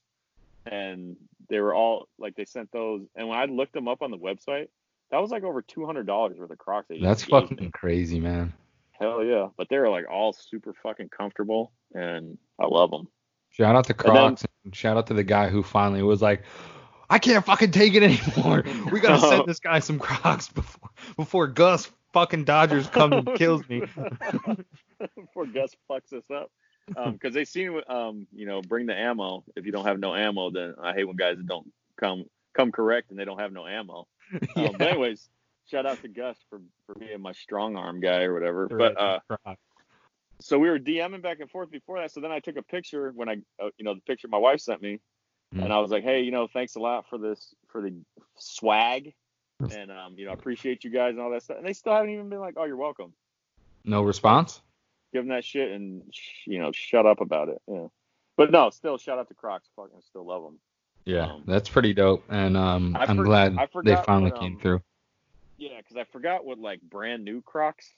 and they were all like they sent those. And when I looked them up on the website, that was like over two hundred dollars worth of Crocs. That's fucking me. crazy, man. hell yeah. But they're like all super fucking comfortable, and I love them. Shout out to Crocs shout out to the guy who finally was like, I can't fucking take it anymore. We gotta send this guy some Crocs before before Gus fucking Dodgers comes and kills me. before Gus fucks us up. Because they seem, um, you know, bring the ammo. If you don't have no ammo, then I hate when guys don't come come correct and they don't have no ammo. Um, Yeah. But anyways, shout out to Gus for for being my strong arm guy or whatever. But uh. So we were DMing back and forth before that. So then I took a picture when I, uh, you know, the picture my wife sent me, Mhm. and I was like, hey, you know, thanks a lot for this for the swag, and um, you know, I appreciate you guys and all that stuff. And they still haven't even been like, oh, you're welcome. no response? give them that shit and sh- you know shut up about it. Yeah. But no, still shout out to Crocs. Fucking still love them. Yeah, Um, that's pretty dope, and um, I'm for- glad I they finally what, came um, through. Yeah, because I forgot what like brand new Crocs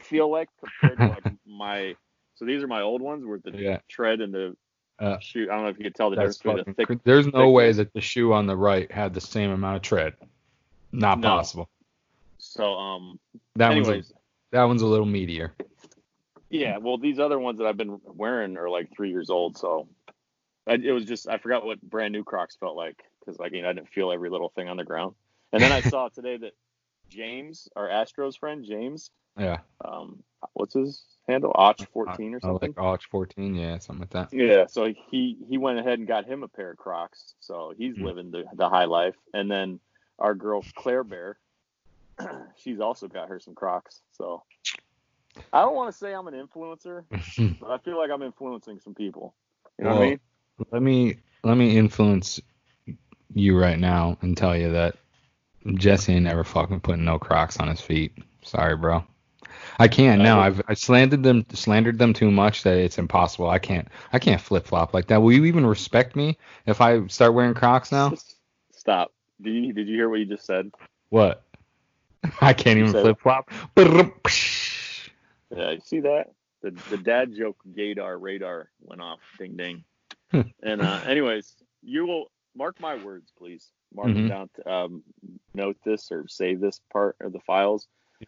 feel like compared to like my. So these are my old ones with the Yeah. tread and the Uh, shoe. I don't know if you could tell the difference between the thick. There's no way that the shoe on the right had the same amount of tread. Not No. possible. So um. That anyways, one's a, that one's a little meatier. yeah. Well, these other ones that I've been wearing are like three years old. So I, it was just I forgot what brand new Crocs felt like because like you know I didn't feel every little thing on the ground. And then I saw today that James, our Astros friend James, Yeah. um, what's his handle? Och fourteen or I something. like Arch 14, yeah, something like that. Yeah, so he he went ahead and got him a pair of Crocs. So he's Hmm. living the the high life. And then our girl Claire Bear, she's also got her some Crocs. So I don't want to say I'm an influencer, but I feel like I'm influencing some people. You know what I mean? let me let me influence you right now and tell you that Jesse ain't never fucking putting no Crocs on his feet. Sorry, bro. I can't now. I've I slandered them slandered them too much that it's impossible. I can't I can't flip flop like that. Will you even respect me if I start wearing Crocs now? Stop. Did you did you hear what you just said? What? I can't You even flip flop. Yeah, you see that? The the dad joke gaydar radar went off. Ding ding. and uh, anyways, you will mark my words, please. Mark Mhm. it down. To, um, note this or save this part of the files.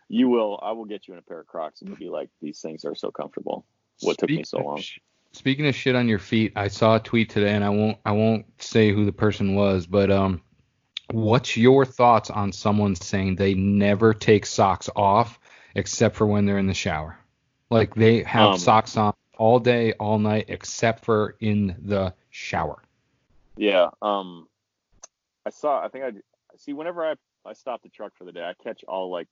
You will. I will get you in a pair of Crocs, and you'll be like, "These things are so comfortable." What took me so long? Speaking of shit on your feet, I saw a tweet today, and I won't I won't say who the person was, but um, what's your thoughts on someone saying they never take socks off except for when they're in the shower? Like they have Um, socks on all day, all night, except for in the shower. Yeah. Um, I saw. I think I see. Whenever I I stop the truck for the day, I catch all like,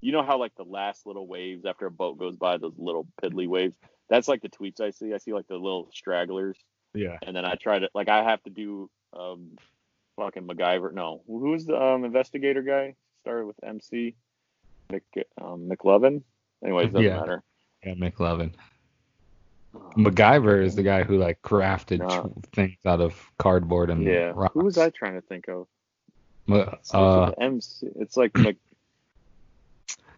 you know how like the last little waves after a boat goes by, those little piddly waves. That's like the tweets I see. I see like the little stragglers, Yeah. and then I try to like I have to do um fucking MacGyver. No, who's the um investigator guy? Started with MC. Mc um, McLovin. Anyways, doesn't Yeah. matter. Yeah, McLovin. MacGyver is the guy who like crafted No. things out of cardboard and Yeah. rocks. Who was I trying to think of? Uh, MC. It's like Mc,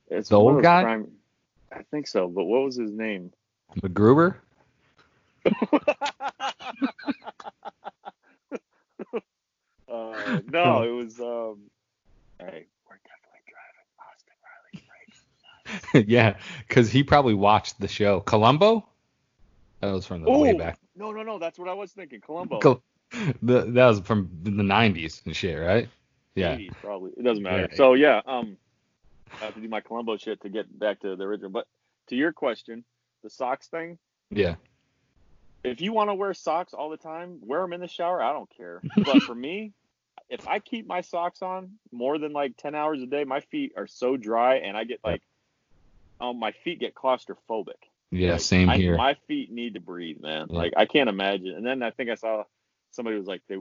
it's The old guy? crime- I think so, but what was his name? MacGruber? uh, no, it was. Um, hey, we're definitely driving Austin Riley yeah, because he probably watched the show Columbo. That was from the way back. No, no, no. That's what I was thinking. Columbo. Col- the, that was from the 90s and shit, right? Yeah. 80s, probably. It doesn't matter. Yeah. So yeah, um, I have to do my Columbo shit to get back to the original. But to your question, the socks thing. Yeah. If you want to wear socks all the time, wear them in the shower. I don't care. But for me, if I keep my socks on more than like 10 hours a day, my feet are so dry and I get like, um, my feet get claustrophobic. Yeah, Like, same I- here. My feet need to breathe, man. Yeah. Like I can't imagine. And then I think I saw somebody was like, they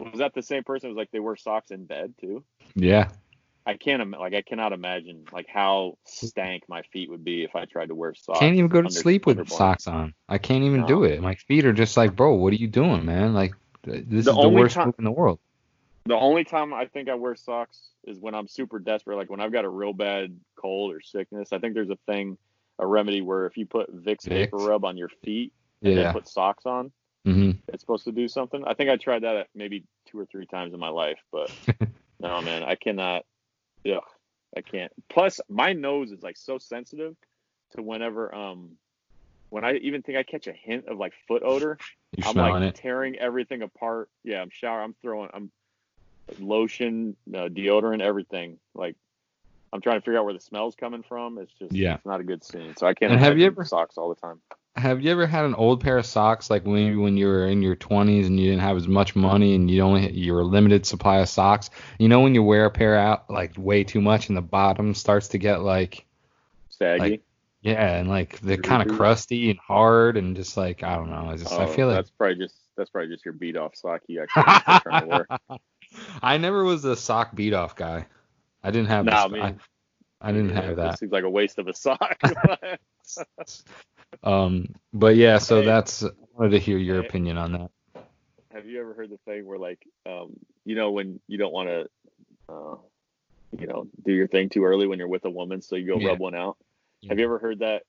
was that the same person? Who was like they wear socks in bed too. yeah. I can't im- like I cannot imagine like how stank my feet would be if I tried to wear socks. Can't even go to under- sleep with socks on. I can't even No. do it. My feet are just like, bro, what are you doing, man? Like, this The is the worst time- in the world. The only time I think I wear socks is when I'm super desperate, like when I've got a real bad cold or sickness. I think there's a thing, a remedy where if you put Vicks, Vicks? vapor rub on your feet and then put socks on, hmm it's supposed to do something. I think I tried that maybe two or three times in my life, but no, man, I cannot. Ugh, I can't. Plus, my nose is like so sensitive to whenever um when I even think I catch a hint of like foot odor, You I'm like it? tearing everything apart. Yeah, I'm shower. I'm throwing. I'm lotion, uh, deodorant, everything. Like I'm trying to figure out where the smell's coming from. It's just Yeah. it's not a good scene. So I can't. And have you ever- socks all the time? Have you ever had an old pair of socks like when when you were in your 20s and you didn't have as much money and you only you were limited supply of socks? You know when you wear a pair out like way too much and the bottom starts to get like Saggy. Like, yeah and like they're kind of crusty and hard and just like I don't know. I just I Oh, feel like that's probably just that's probably just your beat off sock you actually trying to wear. I never was a sock beat off guy. I didn't have. No, I I, I didn't Yeah, have that. seems like a waste of a sock. Um, but yeah, so that's. I wanted to hear your opinion on that. Have you ever heard the thing where like um you know when you don't want to uh you know do your thing too early when you're with a woman so you go Yeah. rub one out? Yeah. Have you ever heard that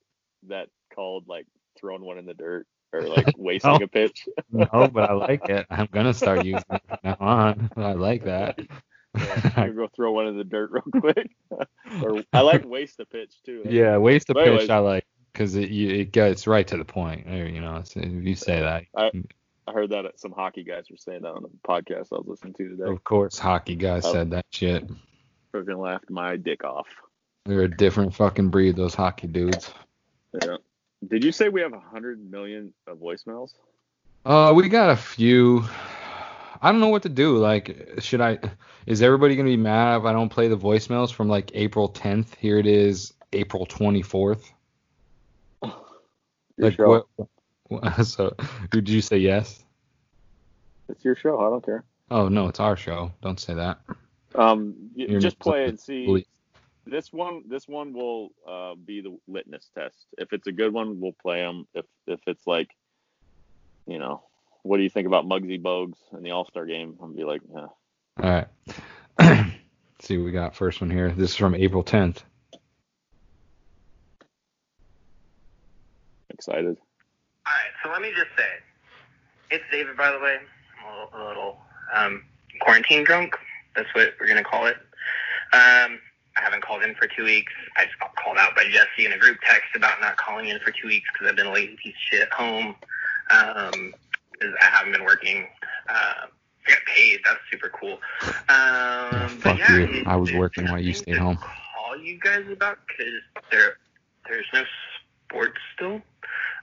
that called like throwing one in the dirt or like wasting No. a pitch? No, but I like it. I'm gonna start using it from now on. I like that. Yeah, you go throw one in the dirt real quick. or I like waste a pitch too. Yeah, waste a pitch. anyways. I like because it you, it gets right to the point. You know, if you say that, I heard that some hockey guys were saying that on the podcast I was listening to today. of course, hockey guys Oh. said that shit. Freaking laughed my dick off. They're a different fucking breed. Those hockey dudes. Yeah. Did you say we have a hundred million of voicemails? Uh, we got a few. I don't know what to do. Like, should I? Is everybody gonna be mad if I don't play the voicemails from like April 10th? Here it is, April 24th. Your like, show. what? So, did you say yes? It's your show. I don't care. Oh no, it's our show. Don't say that. Um, You're just play and see. This one, this one will uh, be the litmus test. If it's a good one, we'll play them. If if it's like, you know, what do you think about Muggsy Bogues in the All Star game? I'll be like, yeah. All right. Let's see what we got first one here. This is from April 10th. Excited. All right, so let me just say, it's David, by the way. I'm a little, a little um, quarantine drunk. That's what we're gonna call it. Um, I haven't called in for two weeks. I just got called out by Jesse in a group text about not calling in for two weeks because I've been a lazy piece of shit at home. Um, 'cause I haven't been working. Uh, I got paid. That's super cool. Um, Fuck but yeah, you. it- I was working while you stayed home. Call you guys about because there, there's no sports still.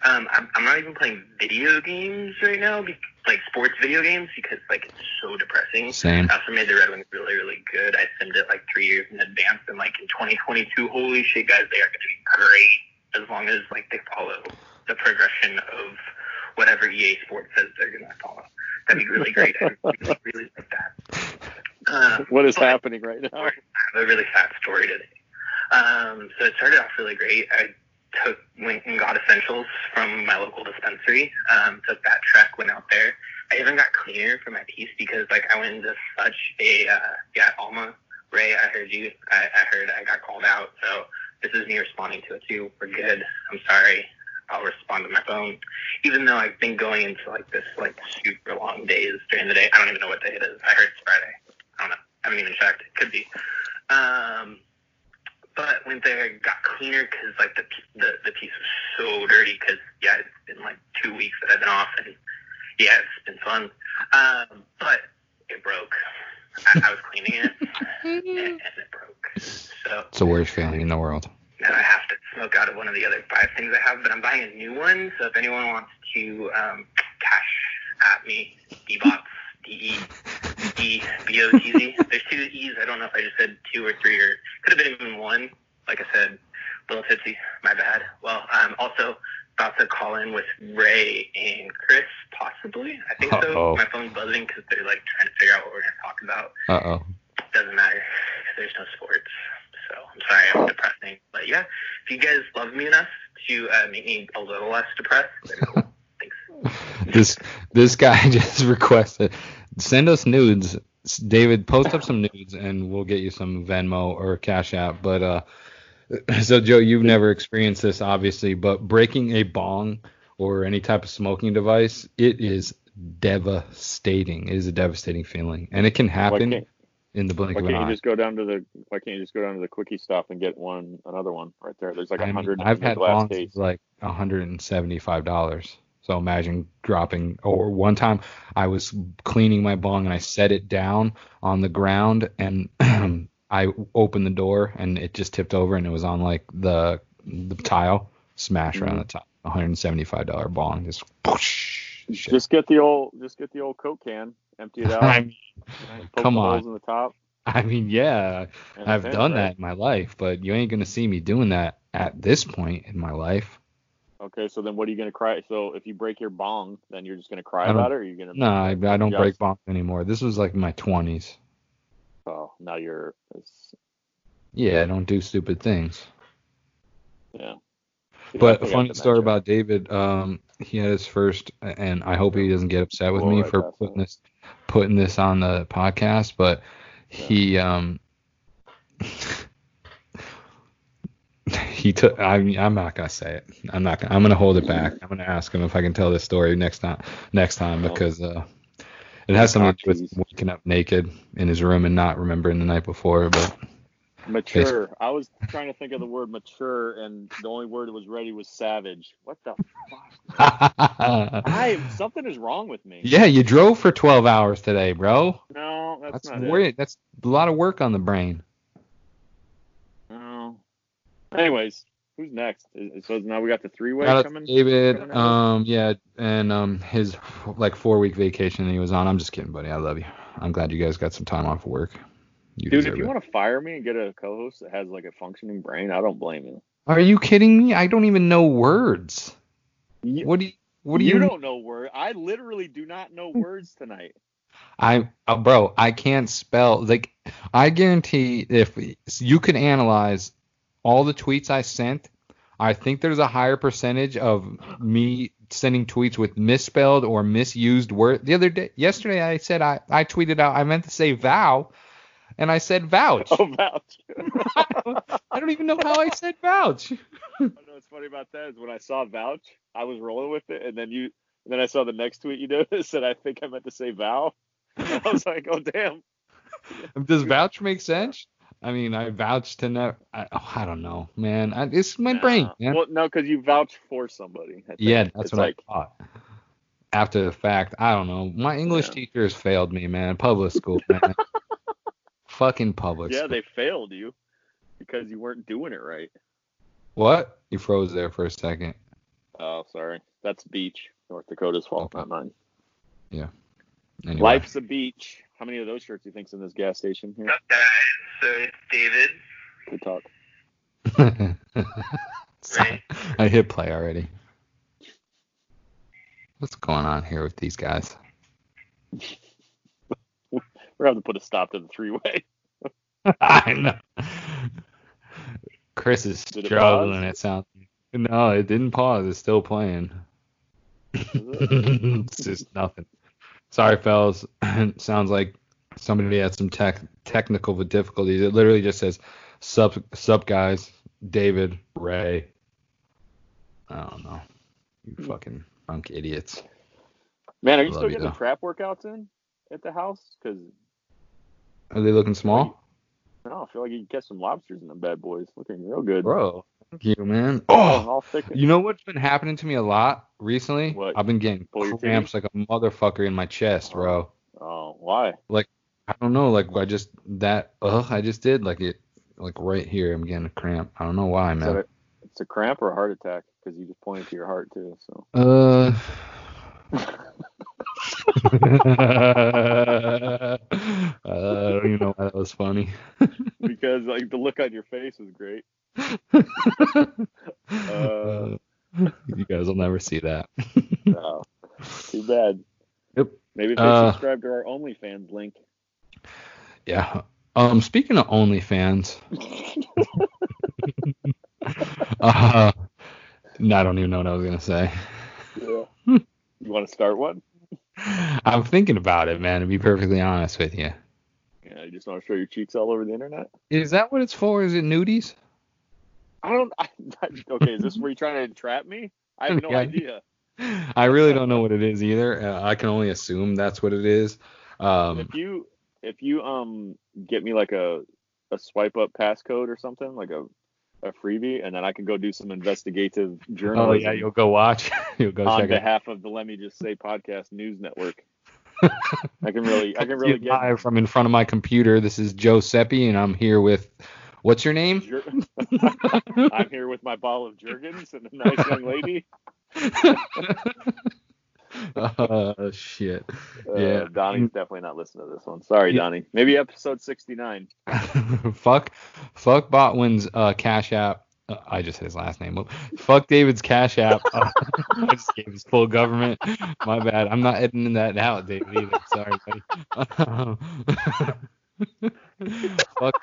Um, I'm, I'm not even playing video games right now, be, like sports video games, because like it's so depressing. Same. I also made the Red Wings really, really good. I simmed it like three years in advance, and like in 2022, holy shit, guys, they are going to be great as long as like they follow the progression of whatever EA Sports says they're going to follow. That'd be really great. I really, really like that. Uh, What is happening right now? I have a really fat story today. Um, so it started off really great. I took went and got essentials from my local dispensary. Um, took that trek, went out there. I even got cleaner for my piece because like I went into such a uh, yeah Alma Ray. I heard you. I, I heard I got called out. So this is me responding to it too. We're good. I'm sorry. I'll respond to my phone, even though I've been going into like this like super long days during the day. I don't even know what day it is. I heard it's Friday. I don't know. I haven't even checked. It could be. Um, but went there, got cleaner because like the the the piece was so dirty. Because yeah, it's been like two weeks that I've been off, and yeah, it's been fun. Um, but it broke. I, I was cleaning it, and, and it broke. So It's the worst feeling in the world. now I have to smoke out of one of the other five things I have, but I'm buying a new one. So if anyone wants to um, cash at me, ebots, D E E B O T Z. There's two E's. I don't know if I just said two or three or could have been even one. Like I said, a little tipsy. My bad. Well, I'm also about to call in with Ray and Chris, possibly. I think Uh-oh. so. My phone's buzzing because they're like trying to figure out what we're gonna talk about Uh oh. doesn't matter 'cause there's no sports. So I'm sorry I'm depressing. But yeah, if you guys love me enough to uh, make me a little less depressed, then. Thanks. This this guy just requested send us nudes. David, post up some nudes and we'll get you some Venmo or Cash App. But uh, so Joe, you've never experienced this obviously, but breaking a bong or any type of smoking device, it is devastating. It is a devastating feeling, and it can happen in the blink why of an can't you eye. just go down to the Why can't you just go down to the quickie stop and get one another one right there? There's like a hundred I've had bongs like $175. So imagine dropping. Or one time I was cleaning my bong and I set it down on the ground and I opened the door and it just tipped over and it was on like the the tile, smash right on the Mm-hmm. top. $175 bong, just whoosh. Just get the old Just get the old Coke can, empty it out, I mean, come on. holes in the top. I mean, yeah, and I've done right? that in my life, but you ain't gonna see me doing that at this point in my life. Okay, so then what are you gonna cry? So if you break your bong, then you're just gonna cry about it, or are you gonna? No, I, I don't Just- break bongs anymore. This was like my 20s. Oh, now you're. It's, Yeah, I don't do stupid things. yeah. But a forgot funny story about David. Um, he had his first, and I hope he doesn't get upset with me right for putting this putting this on the podcast. But he um he took. I mean, I'm not gonna say it. I'm not. Gonna, I'm gonna hold it back. I'm gonna ask him if I can tell this story next time. Next time because uh, it has something to do with waking up naked in his room and not remembering the night before. But Mature. I was trying to think of the word mature, and the only word that was ready was savage. What the fuck? I something is wrong with me. yeah, you drove for 12 hours today, bro. No, that's, That's not it. that's a lot of work on the brain. Anyways, who's next? So now we got the three way Shout out to coming. David, coming um, yeah, and um, his like four week vacation that he was on. I'm just kidding, buddy. I love you. I'm glad you guys got some time off of work. You Dude, if you it. want to fire me and get a co-host that has like a functioning brain, I don't blame you. Are you kidding me? I don't even know words. You, What do you? What do you you? don't know words. I literally do not know words tonight. I, uh, bro, I can't spell. Like, I guarantee if you could analyze all the tweets I sent, I think there's a higher percentage of me sending tweets with misspelled or misused word. The other day, yesterday, I said I, I tweeted out I meant to say vow, and I said vouch. Oh, vouch. I don't even know how I said vouch. You know what's funny about that is when I saw vouch, I was rolling with it, and then you, and then I saw the next tweet you did that said I think I meant to say vow. I was like, oh damn. Does vouch make sense? I mean, I vouch to never. I, oh, I don't know, man. I, it's my brain, man. Well, no, because you vouch for somebody. Yeah, that's It's what like, I thought. After the fact, I don't know. My English Yeah. teacher has failed me, man. Public school, man. Fucking public yeah, school. they failed you because you weren't doing it right. What? You froze there for a second. Oh, sorry. That's beach. North Dakota's fault, not mine. Anyway. Life's a beach. How many of those shirts do you think's in this gas station here? What's up, guys? So it's David. Good talk. Right. I hit play already. What's going on here with these guys? We're gonna put a stop to the three way. I know. Chris is Did struggling. pause? It sounds. No, it didn't pause. It's still playing. it's just nothing. Sorry, fellas. Sounds like somebody had some tech technical difficulties. It literally just says sub sub guys, David, Ray. I don't know. You fucking punk idiots. Man, are you Love still you, getting though. trap workouts in at the house? Because Are they looking small? Oh, I feel like you can catch some lobsters in them bad boys. Looking real good. Bro, thank you, man. Oh, Oh, all thick. you know what's been happening to me a lot recently? What? I've been getting Pull cramps like a motherfucker in my chest, bro. Oh, why? Like I don't know, like I just that ugh, I just did like it like right here. I'm getting a cramp. I don't know why, Is man. a, it's a cramp or a heart attack? Because you just pointed to your heart too. So. Uh. uh, I don't even know why that was funny. because like the look on your face was great. Uh, you guys will never see that. Oh, too bad. Yep. Maybe if they Uh, subscribe to our OnlyFans link. Yeah. Um. Speaking of OnlyFans, uh, no, I don't even know what I was gonna say. Yeah. you want to start one? I'm thinking about it, man. To be perfectly honest with you, Yeah, you just want to show your cheeks all over the internet? is that what it's for? Is it nudies? I don't. I, okay, is this where you're trying to entrap me? I have no Yeah. idea. I really don't know what it is either. Uh, I can only assume that's what it is. Um, if you if you um get me like a a swipe up passcode or something like a a freebie, and then I can go do some investigative journalism. oh yeah, you'll go watch. you'll go on behalf of the Let Me Just Say podcast news network. I can really I can really get live from in front of my computer. This is Joe Seppi, and I'm here with what's your name? Jer- I'm here with my ball of Jergens and a nice young lady. uh, shit. Uh, Yeah. Donnie's definitely not listening to this one. Sorry, Yeah. Donnie. Maybe episode 69. fuck, fuck Botwin's uh, Cash App. Uh, I just said his last name. Fuck David's Cash App. I just gave his full government. My bad. I'm not editing that out, David. Either. Sorry, buddy. fuck.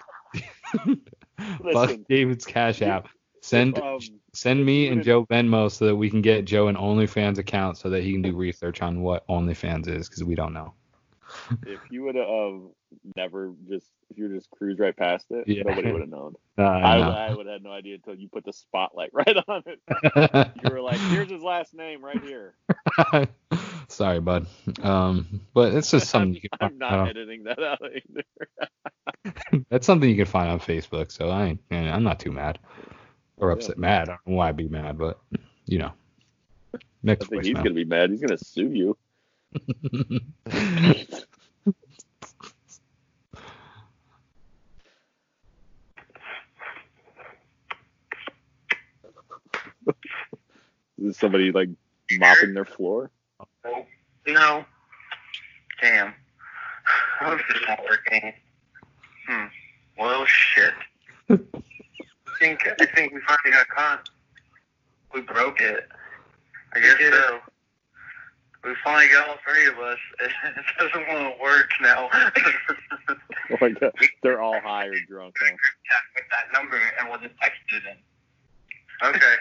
Listen. David's Cash App. Send Um, send me and if- Joe Venmo so that we can get Joe an OnlyFans account so that he can do research on what OnlyFans is because we don't know. if you would have um, never just if you just cruise right past it, Yeah. nobody would have known. Uh, I, no. I would have had no idea until you put the spotlight right on it. You were like, "Here's his last name right here." Sorry, bud. Um, but it's just something you can I'm find. not on- editing that out either. that's something you can find on Facebook. So I, ain't- I'm not too mad or upset. Mad. I don't know why I'd be mad, but you know. I Next think he's voicemail. gonna be mad. He's gonna sue you. Is somebody like mopping their floor? No. Damn. How's this not working? Hmm. Well, shit. I think I think we finally got caught. We broke it. I guess so. We finally got all three of us. It doesn't want to work now. Oh my god, they're all high or drunk. Huh? with that number, and we'll just text it in. Okay.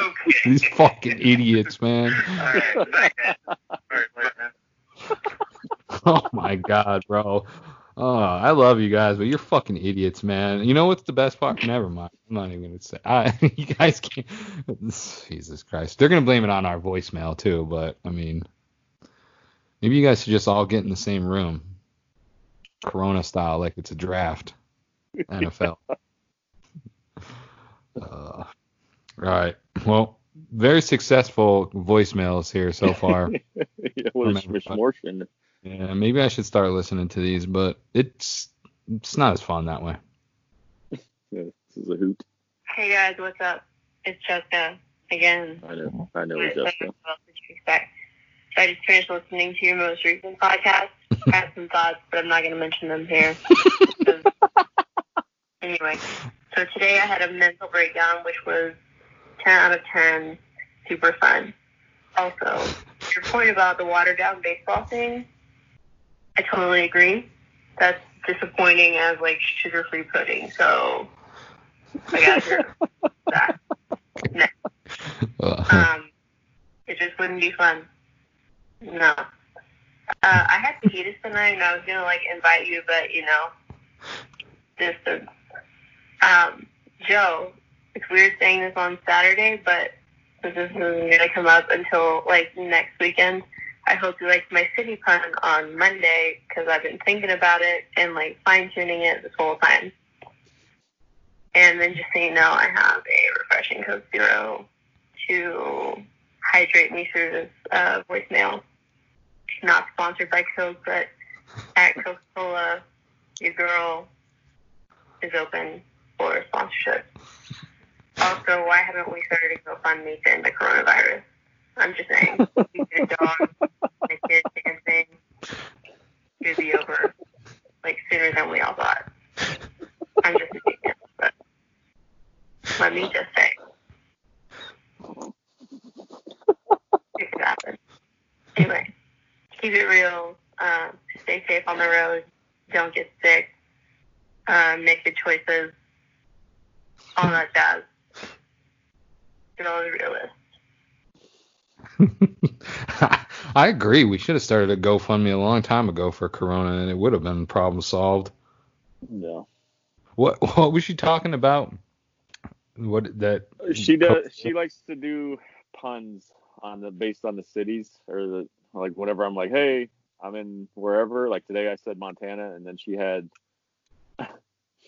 Okay. These fucking idiots, man. All right. Okay. All right. Later, man. Oh my god, bro. Oh, I love you guys, but you're fucking idiots, man. You know what's the best part? Never mind. I'm not even gonna say. I, you guys can't. Jesus Christ. They're gonna blame it on our voicemail too, but I mean, maybe you guys should just all get in the same room, Corona style, like it's a draft, NFL. uh, all right. Well, very successful voicemails here so far. yeah, what a Remember. Yeah, maybe I should start listening to these, but it's it's not as fun that way. Yeah, this is a hoot. Hey guys, what's up? It's Jessica again. I know. I know, What Jessica. else did you expect? So I just finished listening to your most recent podcast. I have some thoughts, but I'm not going to mention them here. anyway, so today I had a mental breakdown, which was 10 out of 10, super fun. Also, your point about the watered down baseball thing, I totally agree. That's disappointing as like sugar free pudding. So I got that. Uh, Um, it just wouldn't be fun. No. Uh, I had fajitas tonight, and I was gonna like invite you, but you know, distance. Um, Joe, it's weird saying this on Saturday, but this isn't gonna come up until like next weekend, I hope you liked my city pun on Monday because I've been thinking about it and like fine tuning it this whole time. And then just so you know, I have a refreshing Coke Zero to hydrate me through this uh, voicemail. Not sponsored by Coke, but at Coca-Cola, your girl is open for sponsorship. Also, why haven't we started a GoFundMe to end the coronavirus? I'm just saying. Did dog, the kid dancing should be over like sooner than we all thought. I'm just genius, but let me just say. It could happen. Anyway, keep it real. Uh, stay safe on the road. Don't get sick. Uh, make good choices. All that jazz. Good old realist. I agree. We should have started a GoFundMe a long time ago for Corona, and it would have been problem solved. No. What what was she talking about? What that She does. She likes to do puns on the based on the cities or the like whatever. I'm like, hey, I'm in wherever. Like today, I said Montana, and then she had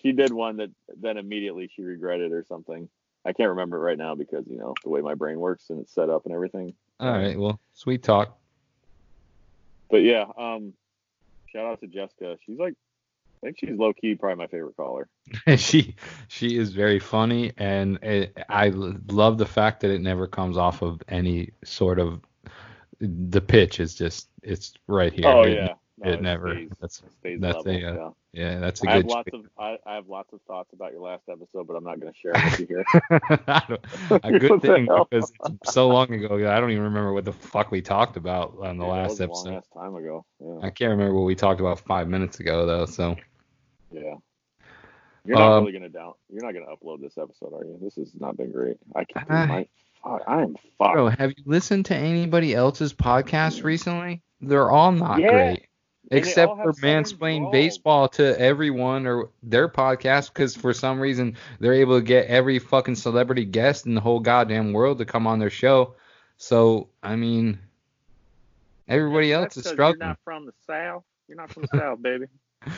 she did one that then immediately she regretted or something. I can't remember it right now because you know the way my brain works and it's set up and everything. All right. Well, sweet talk. But yeah, um, shout out to Jessica. She's like, I think she's low key probably my favorite caller. she she is very funny, and it, I love the fact that it never comes off of any sort of the pitch is just it's right here. Oh yeah, No, it never- stays- that's- it that's level, a, uh, yeah. Yeah, that's a I have lots choice. of I, I have lots of thoughts about your last episode, but I'm not going to share with you here. A good thing because it's so long ago. I don't even remember what the fuck we talked about on the Yeah, last episode. long time ago. Yeah. I can't remember what we talked about five minutes ago though. So Yeah. You're not Um, really gonna down. You're not gonna upload this episode, are you? This has not been great. I can't. I- my, fuck, I am fucked. Bro, have you listened to anybody else's podcast recently? They're all not Yeah, great. They Except for have southern mansplain baseball to everyone or their podcast because for some reason they're able to get every fucking celebrity guest in the whole goddamn world to come on their show. So I mean, everybody else That's is 'cause struggling. You're not from the south. You're not from the south, baby.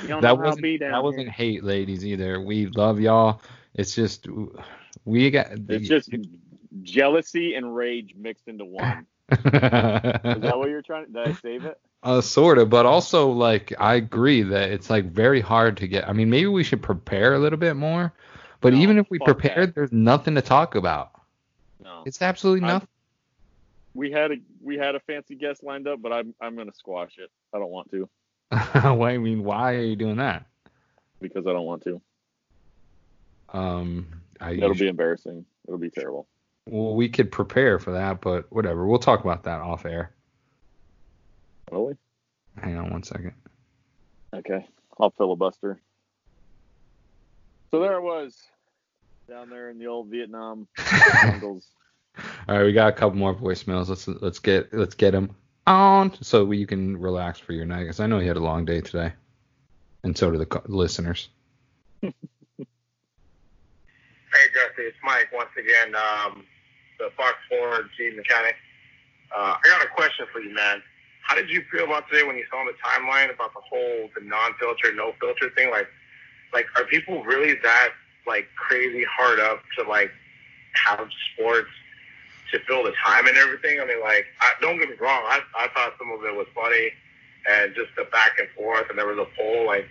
You don't that know wasn't be down that here. wasn't hate, ladies either. We love y'all. It's just we got. It's just jealousy and rage mixed into one. Is that what you're trying? Did I save it? Uh, sort of, but also like I agree that it's like very hard to get. I mean, maybe we should prepare a little bit more. But No, even if we fuck that. prepared, there's nothing to talk about. No. It's absolutely nothing. We had a we had a fancy guest lined up, but I'm I'm gonna squash it. I don't want to Why? I mean, why are you doing that? because I don't want to. Um, I It'll be embarrassing. It'll be terrible. well, we could prepare for that, but whatever. We'll talk about that off air. Really? Hang on one second. Okay. I'll filibuster. So there I was down there in the old Vietnam jungles. All right, we got a couple more voicemails. Let's let's get let's get them on so you can relax for your night. Cause I know you had a long day today, and so do the co- listeners. Hey Jesse, it's Mike once again. Um, the Fox Ford G mechanic. Uh, I got a question for you, man. How did you feel about today when you saw on the timeline about the whole the non-filter, no filter thing? Like, like are people really that like crazy hard up to like have sports to fill the time and everything? I mean, like, I, don't get me wrong. I I thought some of it was funny and just the back and forth, and there was a poll. Like,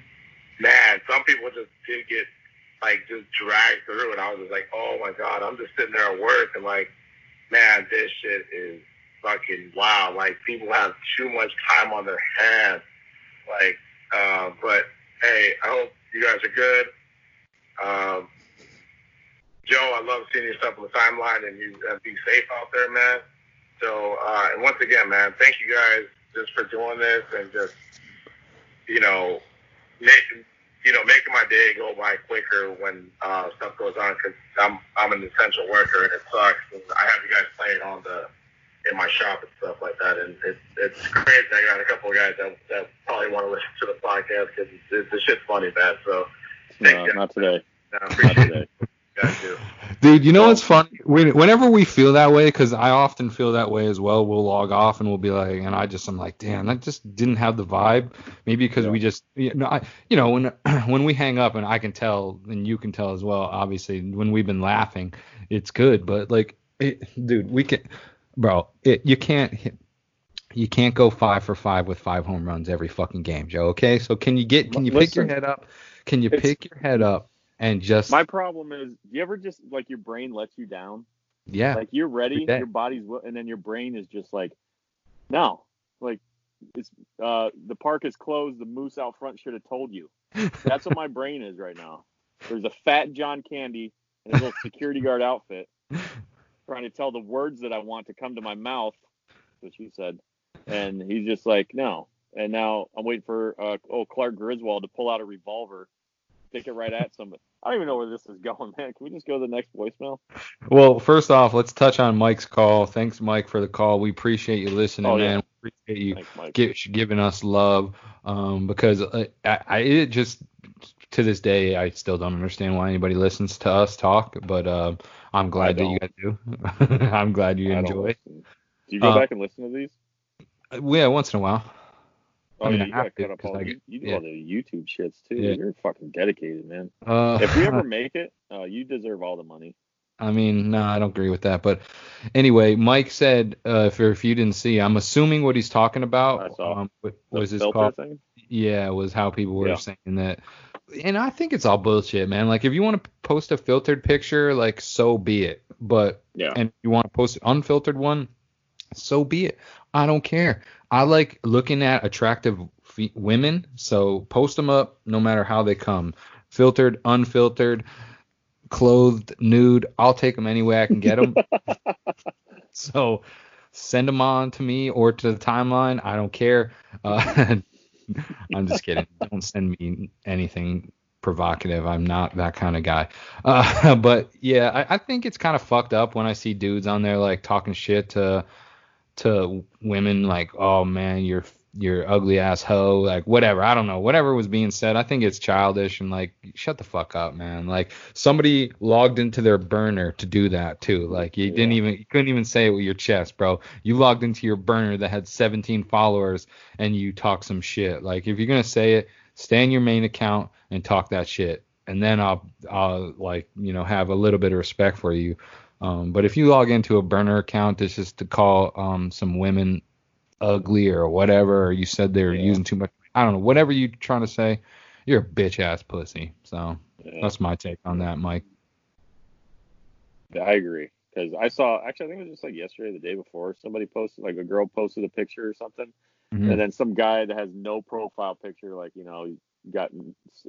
man, some people just did get like just dragged through and I was just like, oh my god, I'm just sitting there at work and like, man, this shit is fucking wow. Like people have too much time on their hands. Like, uh, but hey, I hope you guys are good. Um, Joe, I love seeing your stuff on the timeline and you uh, be safe out there, man. So, uh, and once again, man, thank you guys just for doing this and just, you know, making you know, making my day go by quicker when uh, stuff goes on because I'm I'm an essential worker and it sucks. And I have you guys playing on the in my shop and stuff like that, and it, it's crazy. I got a couple of guys that, that probably want to listen to the podcast because it, the shit's funny, man. So thanks, No, guys. not today. I Not today. you guys. Dude, you know what's funny? whenever we feel that way, because I often feel that way as well, we'll log off and we'll be like, and I just I'm like, damn, that just didn't have the vibe. Maybe because we just, you know, I, you know, when when we hang up and I can tell, and you can tell as well, obviously, when we've been laughing, it's good. But like, it, dude, we can, bro, it, you can't hit. You can't go five for five with five home runs every fucking game, Joe. Okay, so can you get? Can you pick your head up? Can you pick your head up and just? My problem is, do you ever just like your brain lets you down? yeah. Like you're ready, your body's, and then your brain is just like, no, like it's uh the park is closed. The moose out front should have told you. That's what my brain is right now. There's a fat John Candy in his little security guard outfit, trying to tell the words that I want to come to my mouth, which he said, and he's just like, no. And now I'm waiting for uh, oh Clark Griswold to pull out a revolver, stick it right at somebody. I don't even know where this is going, man. Can we just go to the next voicemail? Well, first off, let's touch on Mike's call. Thanks, Mike, for the call. We appreciate you listening, Oh, yeah. man. We appreciate you Thanks, giving us love. Um, because uh, I, I it just to this day I still don't understand why anybody listens to us talk, but uh, I'm glad that you guys do. I'm glad you I enjoy. Do you go Uh, back and listen to these? Yeah, once in a while. Oh, I mean, yeah, I you gotta have to, cut up all. I You, get- you do yeah. all the YouTube shits too. Yeah. You're fucking dedicated, man. Uh, If we ever make it, uh, you deserve all the money. I mean, no, I don't agree with that. But anyway, Mike said, uh, if, if you didn't see, I'm assuming what he's talking about um, was his call. thing. Yeah, was how people were Yeah. saying that. And I think it's all bullshit, man. Like if you want to post a filtered picture, like so be it. But Yeah. and you want to post an unfiltered one, so be it. I don't care. I like looking at attractive fe- women, so post them up no matter how they come. Filtered, unfiltered, clothed, nude, I'll take them any way I can get them. so send them on to me or to the timeline. I don't care. Uh, I'm just kidding. Don't send me anything provocative. I'm not that kind of guy. Uh, but yeah, I, I think it's kind of fucked up when I see dudes on there like talking shit to to women like, oh man, you're you're ugly ass hoe, like whatever. I don't know, whatever was being said. I think it's childish and like shut the fuck up, man. Like somebody logged into their burner to do that too. Like you didn't even you couldn't even say it with your chest, bro. You logged into your burner that had 17 followers and you talk some shit. Like if you're gonna say it, stay in your main account and talk that shit, and then I'll I'll like you know have a little bit of respect for you. Um, but if you log into a burner account, it's just to call um some women ugly or whatever, or you said they were Yeah. using too much. I don't know, whatever you're trying to say, you're a bitch ass pussy. So Yeah. that's my take on that, Mike. Yeah, I agree. Because I saw, actually, I think it was just like yesterday, the day before, somebody posted, like a girl posted a picture or something, Mhm. and then some guy that has no profile picture, like you know, got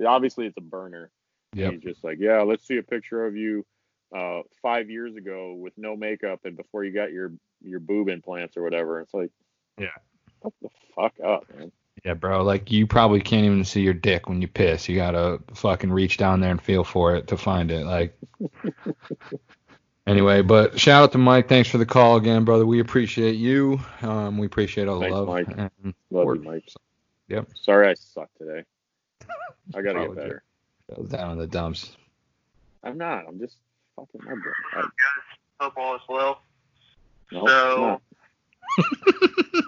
obviously it's a burner. Yep. He's just like, yeah, let's see a picture of you uh, five years ago with no makeup and before you got your your boob implants or whatever. It's like, Yeah. what the fuck up, man? Yeah, bro. Like you probably can't even see your dick when you piss. You gotta fucking reach down there and feel for it to find it. Like. anyway, but shout out to Mike. Thanks for the call again, brother. We appreciate you. Um, we appreciate all the Thanks, love. Mike. And Love work. you, Mike. Yep. Sorry, I suck today. I gotta get better. That was down in the dumps. I'm not. I'm just fucking my brain. I, guys? Hope all is well. no, So- no.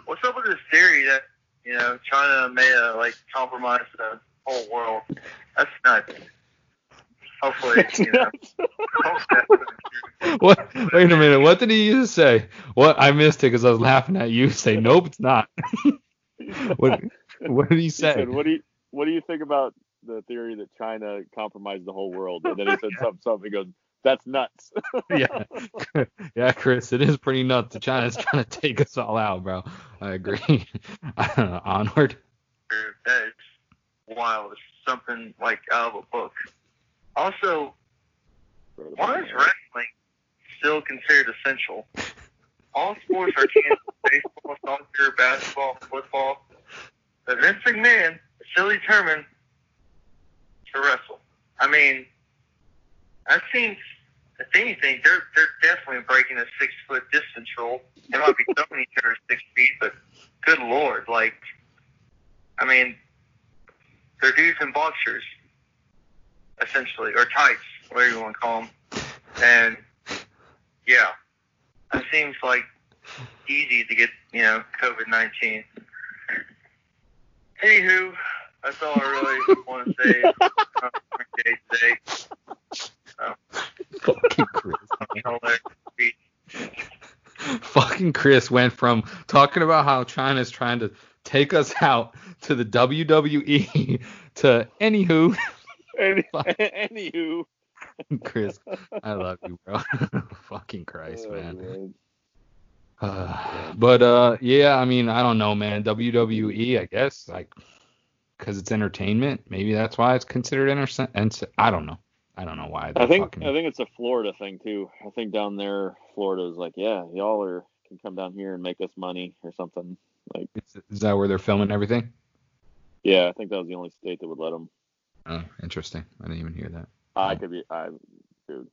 What's up with this theory that you know China may uh, like compromise the whole world? That's nuts. Hopefully, you know. hope not. What? Wait a minute. What did he just say? What? I missed it because I was laughing at you. Say nope, it's not. what? What did he He say? said, "What do you What do you think about the theory that China compromised the whole world?" And then he said something. Something. He goes, "That's nuts." yeah, yeah, Chris, it is pretty nuts. that China's trying to take us all out, bro. I agree. Onward. That is wild. It's something like out of a book. Also, why is wrestling still considered essential? All sports are canceled. Baseball, soccer, basketball, football. But Vince McMahon is still determined to wrestle. I mean, that seems, if anything, they're they're definitely breaking a six foot distance rule. They might be throwing each other six feet, but good lord, like, I mean, they're dudes in boxers, essentially, or tights, whatever you want to call them. And Yeah. It seems like easy to get, you know, COVID 19. Anywho, that's all I really want to say today. Fucking Chris. I'll let you Fucking Chris went from talking about how China's trying to take us out to the WWE to anywho. Any, anywho. Chris, I love you, bro. Fucking Christ, Oh, man. Uh, but uh, yeah, I mean, I don't know, man. WWE, I guess, like, because it's entertainment. Maybe that's why it's considered enter. And I don't know. I don't know why. I think fucking- I think it's a Florida thing too. I think down there, Florida is like, yeah, y'all are can come down here and make us money or something. Like, is, is that where they're filming everything? yeah, I think that was the only state that would let them. Oh, interesting. I didn't even hear that. I oh. could be, I, dude.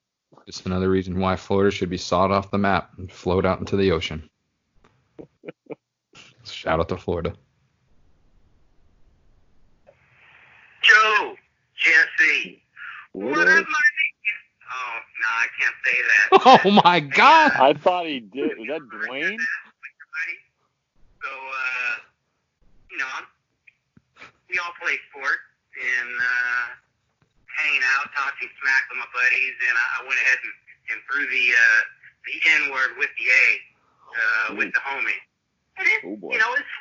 Just another reason why Florida should be sawed off the map and float out into the ocean. Shout out to Florida. Joe, Jesse. What What up? up, Oh, no, I can't say that. Oh my God! I thought he did. Was that Dwayne? So, uh, you know, we all play sports and uh, hanging out, talking smack with my buddies, and I, I went ahead and, and threw the uh, the N word with the A uh, with the homie. And it, Oh, boy. you know, it's.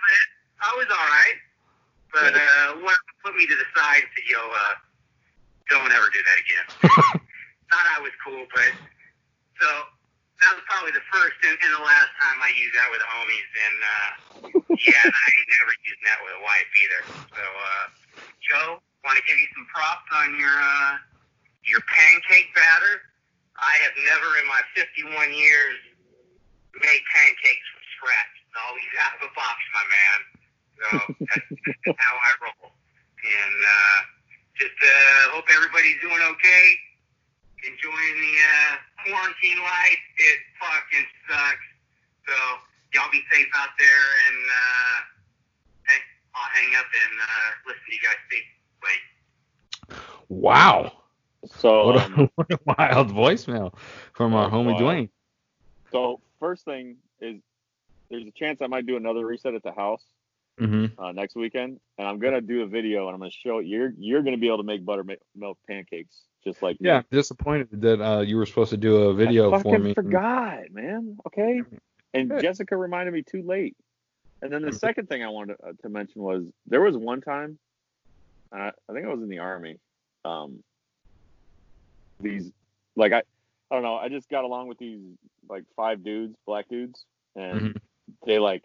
I was all right, but uh, one put me to the side and said, "Yo, uh, don't ever do that again." Thought I was cool, but so that was probably the first and, and the last time I used that with homies, and uh, yeah, and I ain't never using that with a wife either. So, uh, Joe, want to give you some props on your uh, your pancake batter. I have never in my 51 years made pancakes from scratch. It's always out of a box, my man. So that's, that's how I roll. And uh, just uh, hope everybody's doing okay. Enjoying the uh, quarantine life. It fucking sucks. So y'all be safe out there, and uh, hey, I'll hang up and uh, listen to you guys speak. Wait. Wow. So, What a, um, what a wild voicemail from our homie wild. Dwayne. so first thing is, there's a chance I might do another reset at the house Mm-hmm. uh, next weekend, and I'm gonna do a video and I'm gonna show you're you're gonna be able to make buttermilk pancakes just like. Yeah, I'm disappointed that uh, you were supposed to do a video for me. I for fucking me. forgot, man. Okay. And Good. Jessica reminded me too late. And then the second thing I wanted to, uh, to mention was there was one time, uh, I think I was in the army. Um, these like I, I don't know. I just got along with these like five dudes, black dudes, and Mhm. they like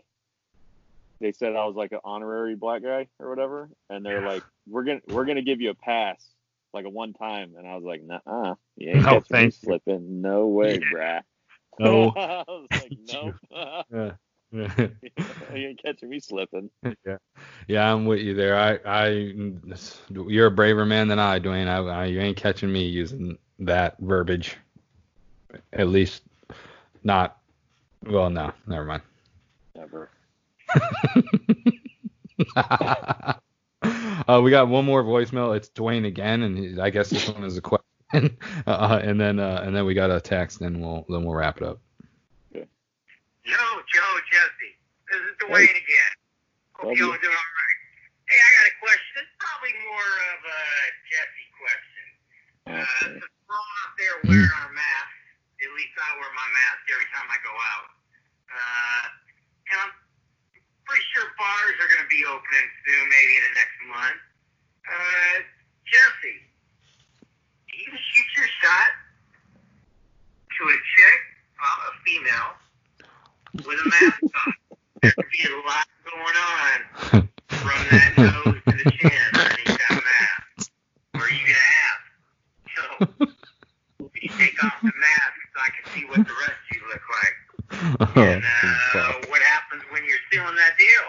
they said I was like an honorary black guy or whatever, and they're like, we're gonna we're gonna give you a pass like a one time, and I was like, nah, you ain't No, catching me slipping, no way, Yeah. bruh. No. I was like, no, Yeah. you ain't catching me slipping. yeah, yeah, I'm with you there. I, I, you're a braver man than I, Dwayne. I, I, you ain't catching me using that verbiage. At least, not. Well, no, never mind. Never. Uh, we got one more voicemail. It's Dwayne again, and he- I guess this one is a question. uh, and then, uh, and then we got a text, and we'll then we'll wrap it up. Yo, Joe, Jesse. This is Dwayne again. Hope Love y'all doing all right. Hey, I got a question. It's probably more of a Jesse question. Uh, Okay. since we're out there wearing our masks, at least I wear my mask every time I go out. Uh, and I'm pretty sure bars are going to be opening soon, maybe in the next month. Uh, Jesse, do you shoot your shot to a chick, well, a female, with a mask on? There could be a lot going on from that nose to the chin underneath that mask. Or are you gonna ask, so can you take off the mask so I can see what the rest of you look like? And uh, when stealing that deal?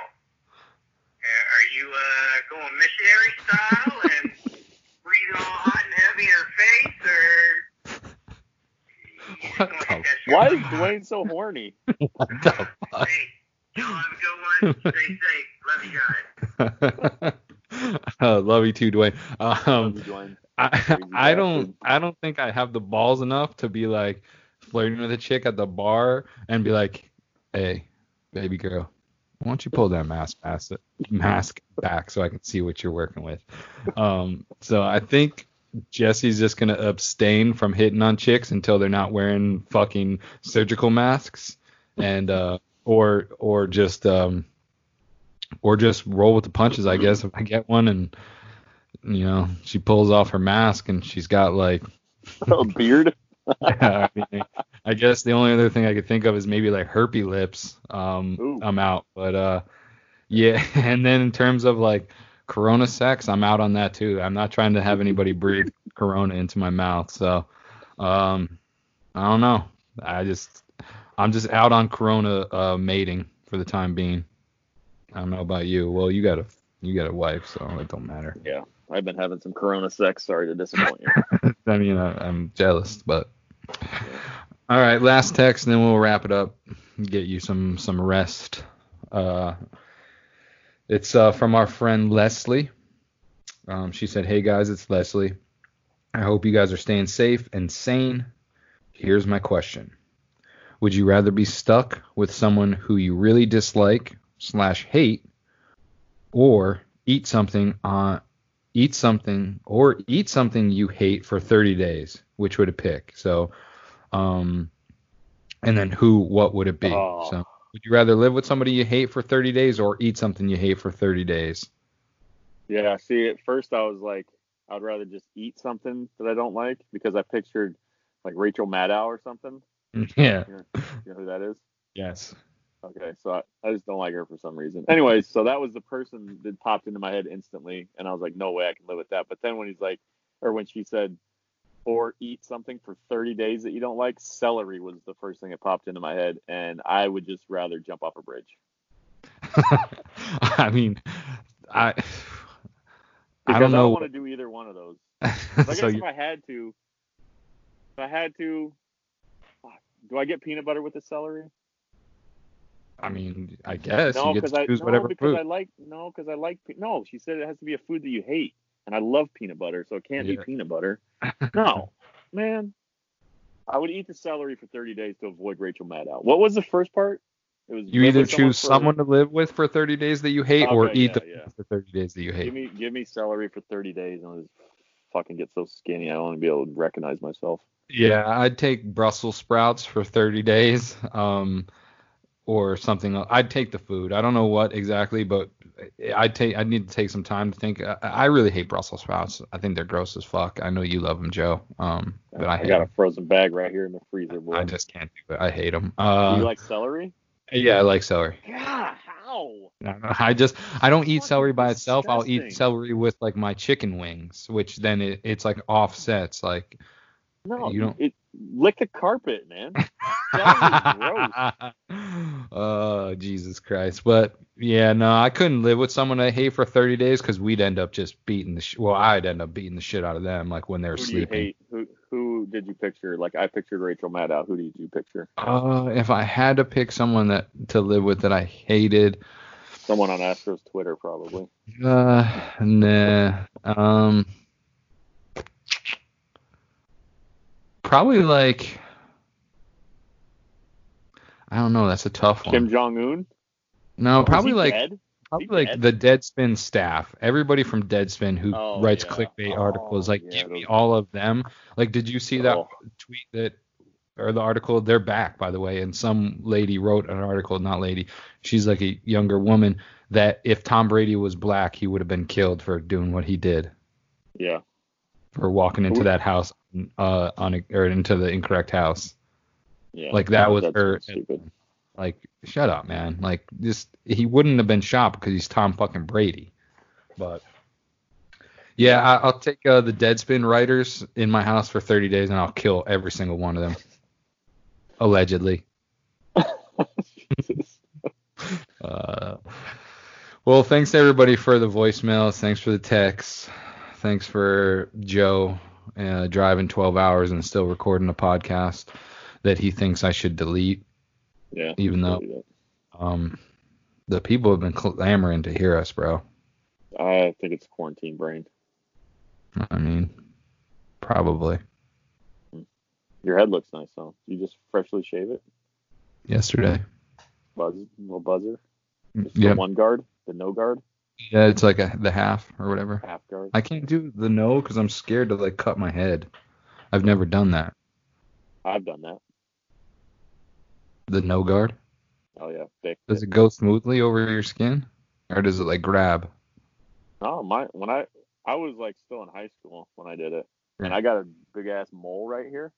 Uh, are you uh, going missionary style and breathing all hot and heavy in her face, or What the hit Why is Dwayne so horny? what the fuck? Hey, y'all have a good one. Stay safe. Love you guys. uh, love you too, Dwayne. Um, Love you, Dwayne. I I don't. I don't think I have the balls enough to be like flirting with a chick at the bar and be like, "Hey, baby girl, why don't you pull that mask mask mask back so I can see what you're working with?" Um, so I think Jesse's just gonna abstain from hitting on chicks until they're not wearing fucking surgical masks, and uh, or or just um, or just roll with the punches. I guess if I get one and you know she pulls off her mask and she's got like a beard. Yeah, I, mean, I guess the only other thing I could think of is maybe like herpy lips. Um, Ooh. I'm out. But uh, yeah. And then in terms of like Corona sex, I'm out on that too. I'm not trying to have anybody breathe Corona into my mouth. So, um, I don't know. I just, I'm just out on Corona uh, mating for the time being. I don't know about you. Well, you got a, you got a wife, so it don't matter. Yeah, I've been having some Corona sex. Sorry to disappoint you. I mean, I, I'm jealous, but all right, last text, and then we'll wrap it up. Get you some some rest. Uh, it's uh, from our friend Leslie. Um, she said, "Hey guys, it's Leslie. I hope you guys are staying safe and sane. Here's my question: Would you rather be stuck with someone who you really dislike slash hate, or eat something on eat something or eat something you hate for 30 days? Which would it pick? So, um, and then who? What would it be? Oh. So, would you rather live with somebody you hate for 30 days or eat something you hate for 30 days? Yeah, see, at first I was like, I'd rather just eat something that I don't like because I pictured like Rachel Maddow or something. Yeah. You know, you know who that is? Yes. Okay, so I, I just don't like her for some reason. Anyways, so that was the person that popped into my head instantly, and I was like, no way I can live with that. But then when he's like, or when she said, or eat something for 30 days that you don't like, celery was the first thing that popped into my head, and I would just rather jump off a bridge. I mean, I Because I don't know. i want to do either one of those. I guess so if you, I had to, if I had to, do I get peanut butter with the celery? I mean, I guess no, you get because to I choose no, whatever because food. I like no, because I like no. She said it has to be a food that you hate, and I love peanut butter, so it can't Yeah. be peanut butter. No, man, I would eat the celery for 30 days to avoid Rachel Maddow. What was the first part? It was You either with someone choose for- someone to live with for 30 days that you hate, or eat yeah, the yeah. for 30 days that you hate. Give me give me celery for 30 days, and I'll just fucking get so skinny I won't be able to recognize myself. Yeah, I'd take Brussels sprouts for 30 days, um, or something. else. I'd take the food. I don't know what exactly, but I'd take. I need to take some time to think. I, I really hate Brussels sprouts. I think they're gross as fuck. I know you love them, Joe. Um, but I I got a frozen bag right here in the freezer, boy. I just can't do it. I hate them. Do Uh, you like celery? yeah, I like celery. God, how? I just I don't eat celery by itself. I'll eat celery with like my chicken wings, which then it, it's like offsets. Like No, You don't- It, lick the carpet, man. Gross. oh Jesus Christ! But yeah, no, I couldn't live with someone I hate for 30 days because we'd end up just beating the sh- well, I'd end up beating the shit out of them like when they were Who sleeping. Who who did you picture? Like I pictured Rachel Maddow. Who did you picture? Uh, if I had to pick someone that to live with that I hated, Someone on Astro's Twitter, probably. uh, nah, um, probably like. I don't know. That's a tough one. Kim Jong Un. no, probably like Dead? Probably like dead? the Deadspin staff. Everybody from Deadspin who Oh, writes yeah. clickbait Oh, articles, like yeah, give me all of them. Like, did you see that Oh. tweet that or the article? They're back, by the way. And some lady wrote an article, not lady. She's like a younger woman that if Tom Brady was black, he would have been killed for doing what he did Yeah. for walking into that house, uh, on a, or into the incorrect house. Yeah. Like, that was her- Stupid. Like, shut up, man. Like, just he wouldn't have been shot because he's Tom fucking Brady. But yeah, I, I'll take uh, the Deadspin writers in my house for 30 days, and I'll kill every single one of them. Allegedly. Uh, well, thanks everybody for the voicemails. Thanks for the texts. Thanks for Joe uh, driving 12 hours and still recording a podcast that he thinks I should delete. Yeah. Even though- Um, the people have been clamoring to hear us, bro. I think it's quarantine brain. I mean, probably. Your head looks nice, though. You just freshly shave it. Yesterday. Buzz, little buzzer. Just Yeah. the one guard, the no guard, Yeah, it's like a, the half or whatever. half guard. I can't do the no because I'm scared to like cut my head. I've never done that. I've done that. The no guard. Oh yeah, thick. Does it go smoothly over your skin, or does it like grab? No, my when I I was like still in high school when I did it, and I got a big ass mole right here,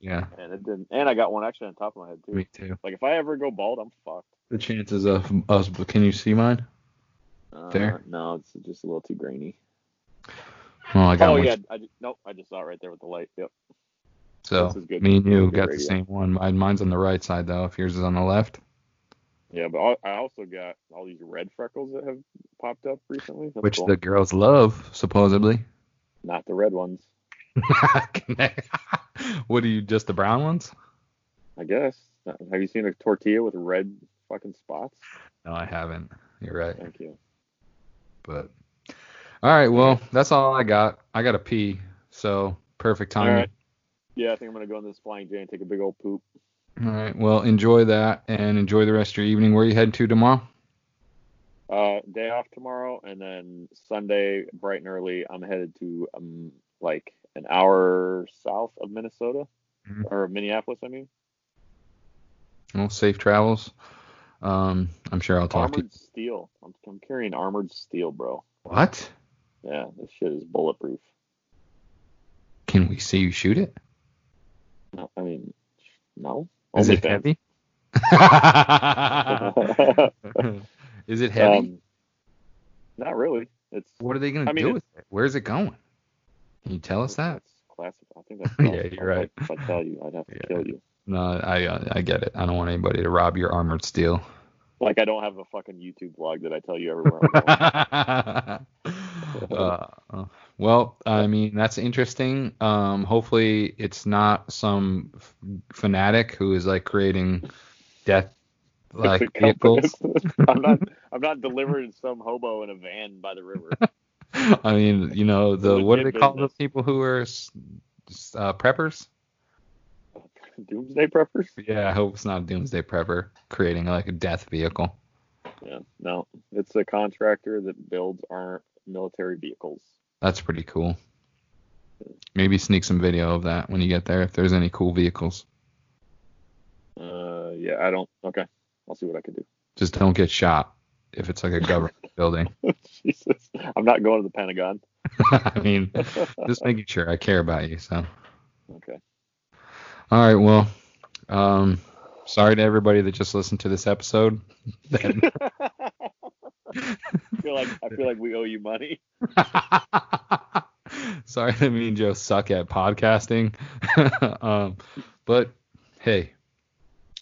Yeah, and it didn't. And I got one actually on top of my head too. me too. Like if I ever go bald, I'm fucked. The chances of us. Can you see mine? Uh, Fair. No, it's just a little too grainy. Well, I got Oh one. yeah, I just, nope, I just saw it right there with the light. Yep. So this is good. me and you got the same one. Mine, mine's on the right side though. If yours is on the left. Yeah, but I- I also got all these red freckles that have popped up recently. That's which cool. the girls love, supposedly. not the red ones, what are you, just the brown ones? I guess. Have you seen a tortilla with red fucking spots? No, I haven't. You're right. Thank you. But all right, well, that's all I got. I got to pee, so perfect timing. right. Yeah, I think I'm gonna go in this flying J and take a big old poop. All right, well, enjoy that and enjoy the rest of your evening. Where are you heading to tomorrow? Uh, day off tomorrow, and then Sunday, bright and early, I'm headed to um like an hour south of Minnesota Mhm. or Minneapolis. I mean, Well, safe travels. Um, I'm sure I'll talk to you. armored steel. I'm, I'm carrying armored steel, bro. What? Yeah, this shit is bulletproof. Can we see you shoot it? No, I mean, no. Is it OnlyFans. heavy? Is it heavy? Um, not really. It's what are they gonna I mean, do with it? Where's it going? Can you tell us that? Classic. I think that's Yeah, you're right. If I tell you, I'd have to Yeah. kill you. No, I I get it. I don't want anybody to rob your armored steel. Like I don't have a fucking YouTube vlog that I tell you everywhere uh, well, I mean that's interesting. Um, hopefully it's not some f- fanatic who is like creating death like vehicles. I'm not. I'm not delivering some hobo in a van by the river. I mean, you know the what do they Legit call those people who are uh, preppers? Doomsday preppers? Yeah, I hope it's not a doomsday prepper creating like a death vehicle. Yeah. No, it's a contractor that builds our military vehicles. That's pretty cool. Maybe sneak some video of that when you get there if there's any cool vehicles. Uh, yeah. I don't. Okay. I'll see what I can do. Just don't get shot if it's like a government building. Jesus. I'm not going to the Pentagon. I mean, just making sure I care about you. So, Okay. All right, well, um, sorry to everybody that just listened to this episode. I feel like I feel like we owe you money. sorry that me and Joe suck at podcasting. um, but hey,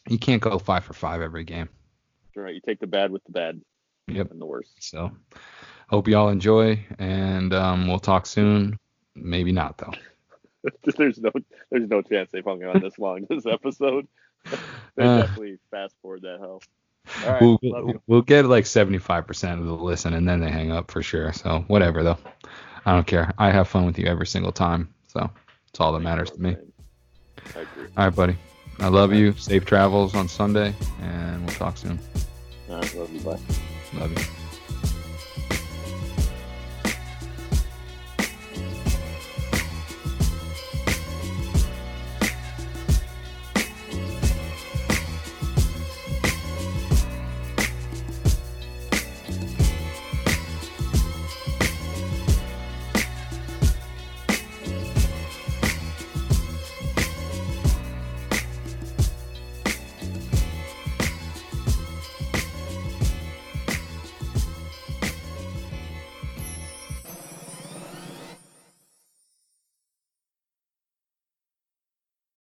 you can't go five for five every game. Right. You take the bad with the bad. Yep. And the worst. So, hope y'all enjoy, and um, we'll talk soon. Maybe not though. there's no there's no chance they've hung on this long this episode. they Uh. definitely fast forward that hell. All right, we'll, we'll get like 75% of the listen and then they hang up for sure. So whatever though. I don't care. I have fun with you every single time. So it's all that matters to me. I agree. All right, buddy. I love you. Safe travels on Sunday and we'll talk soon. All right, love you. Bye. Love you.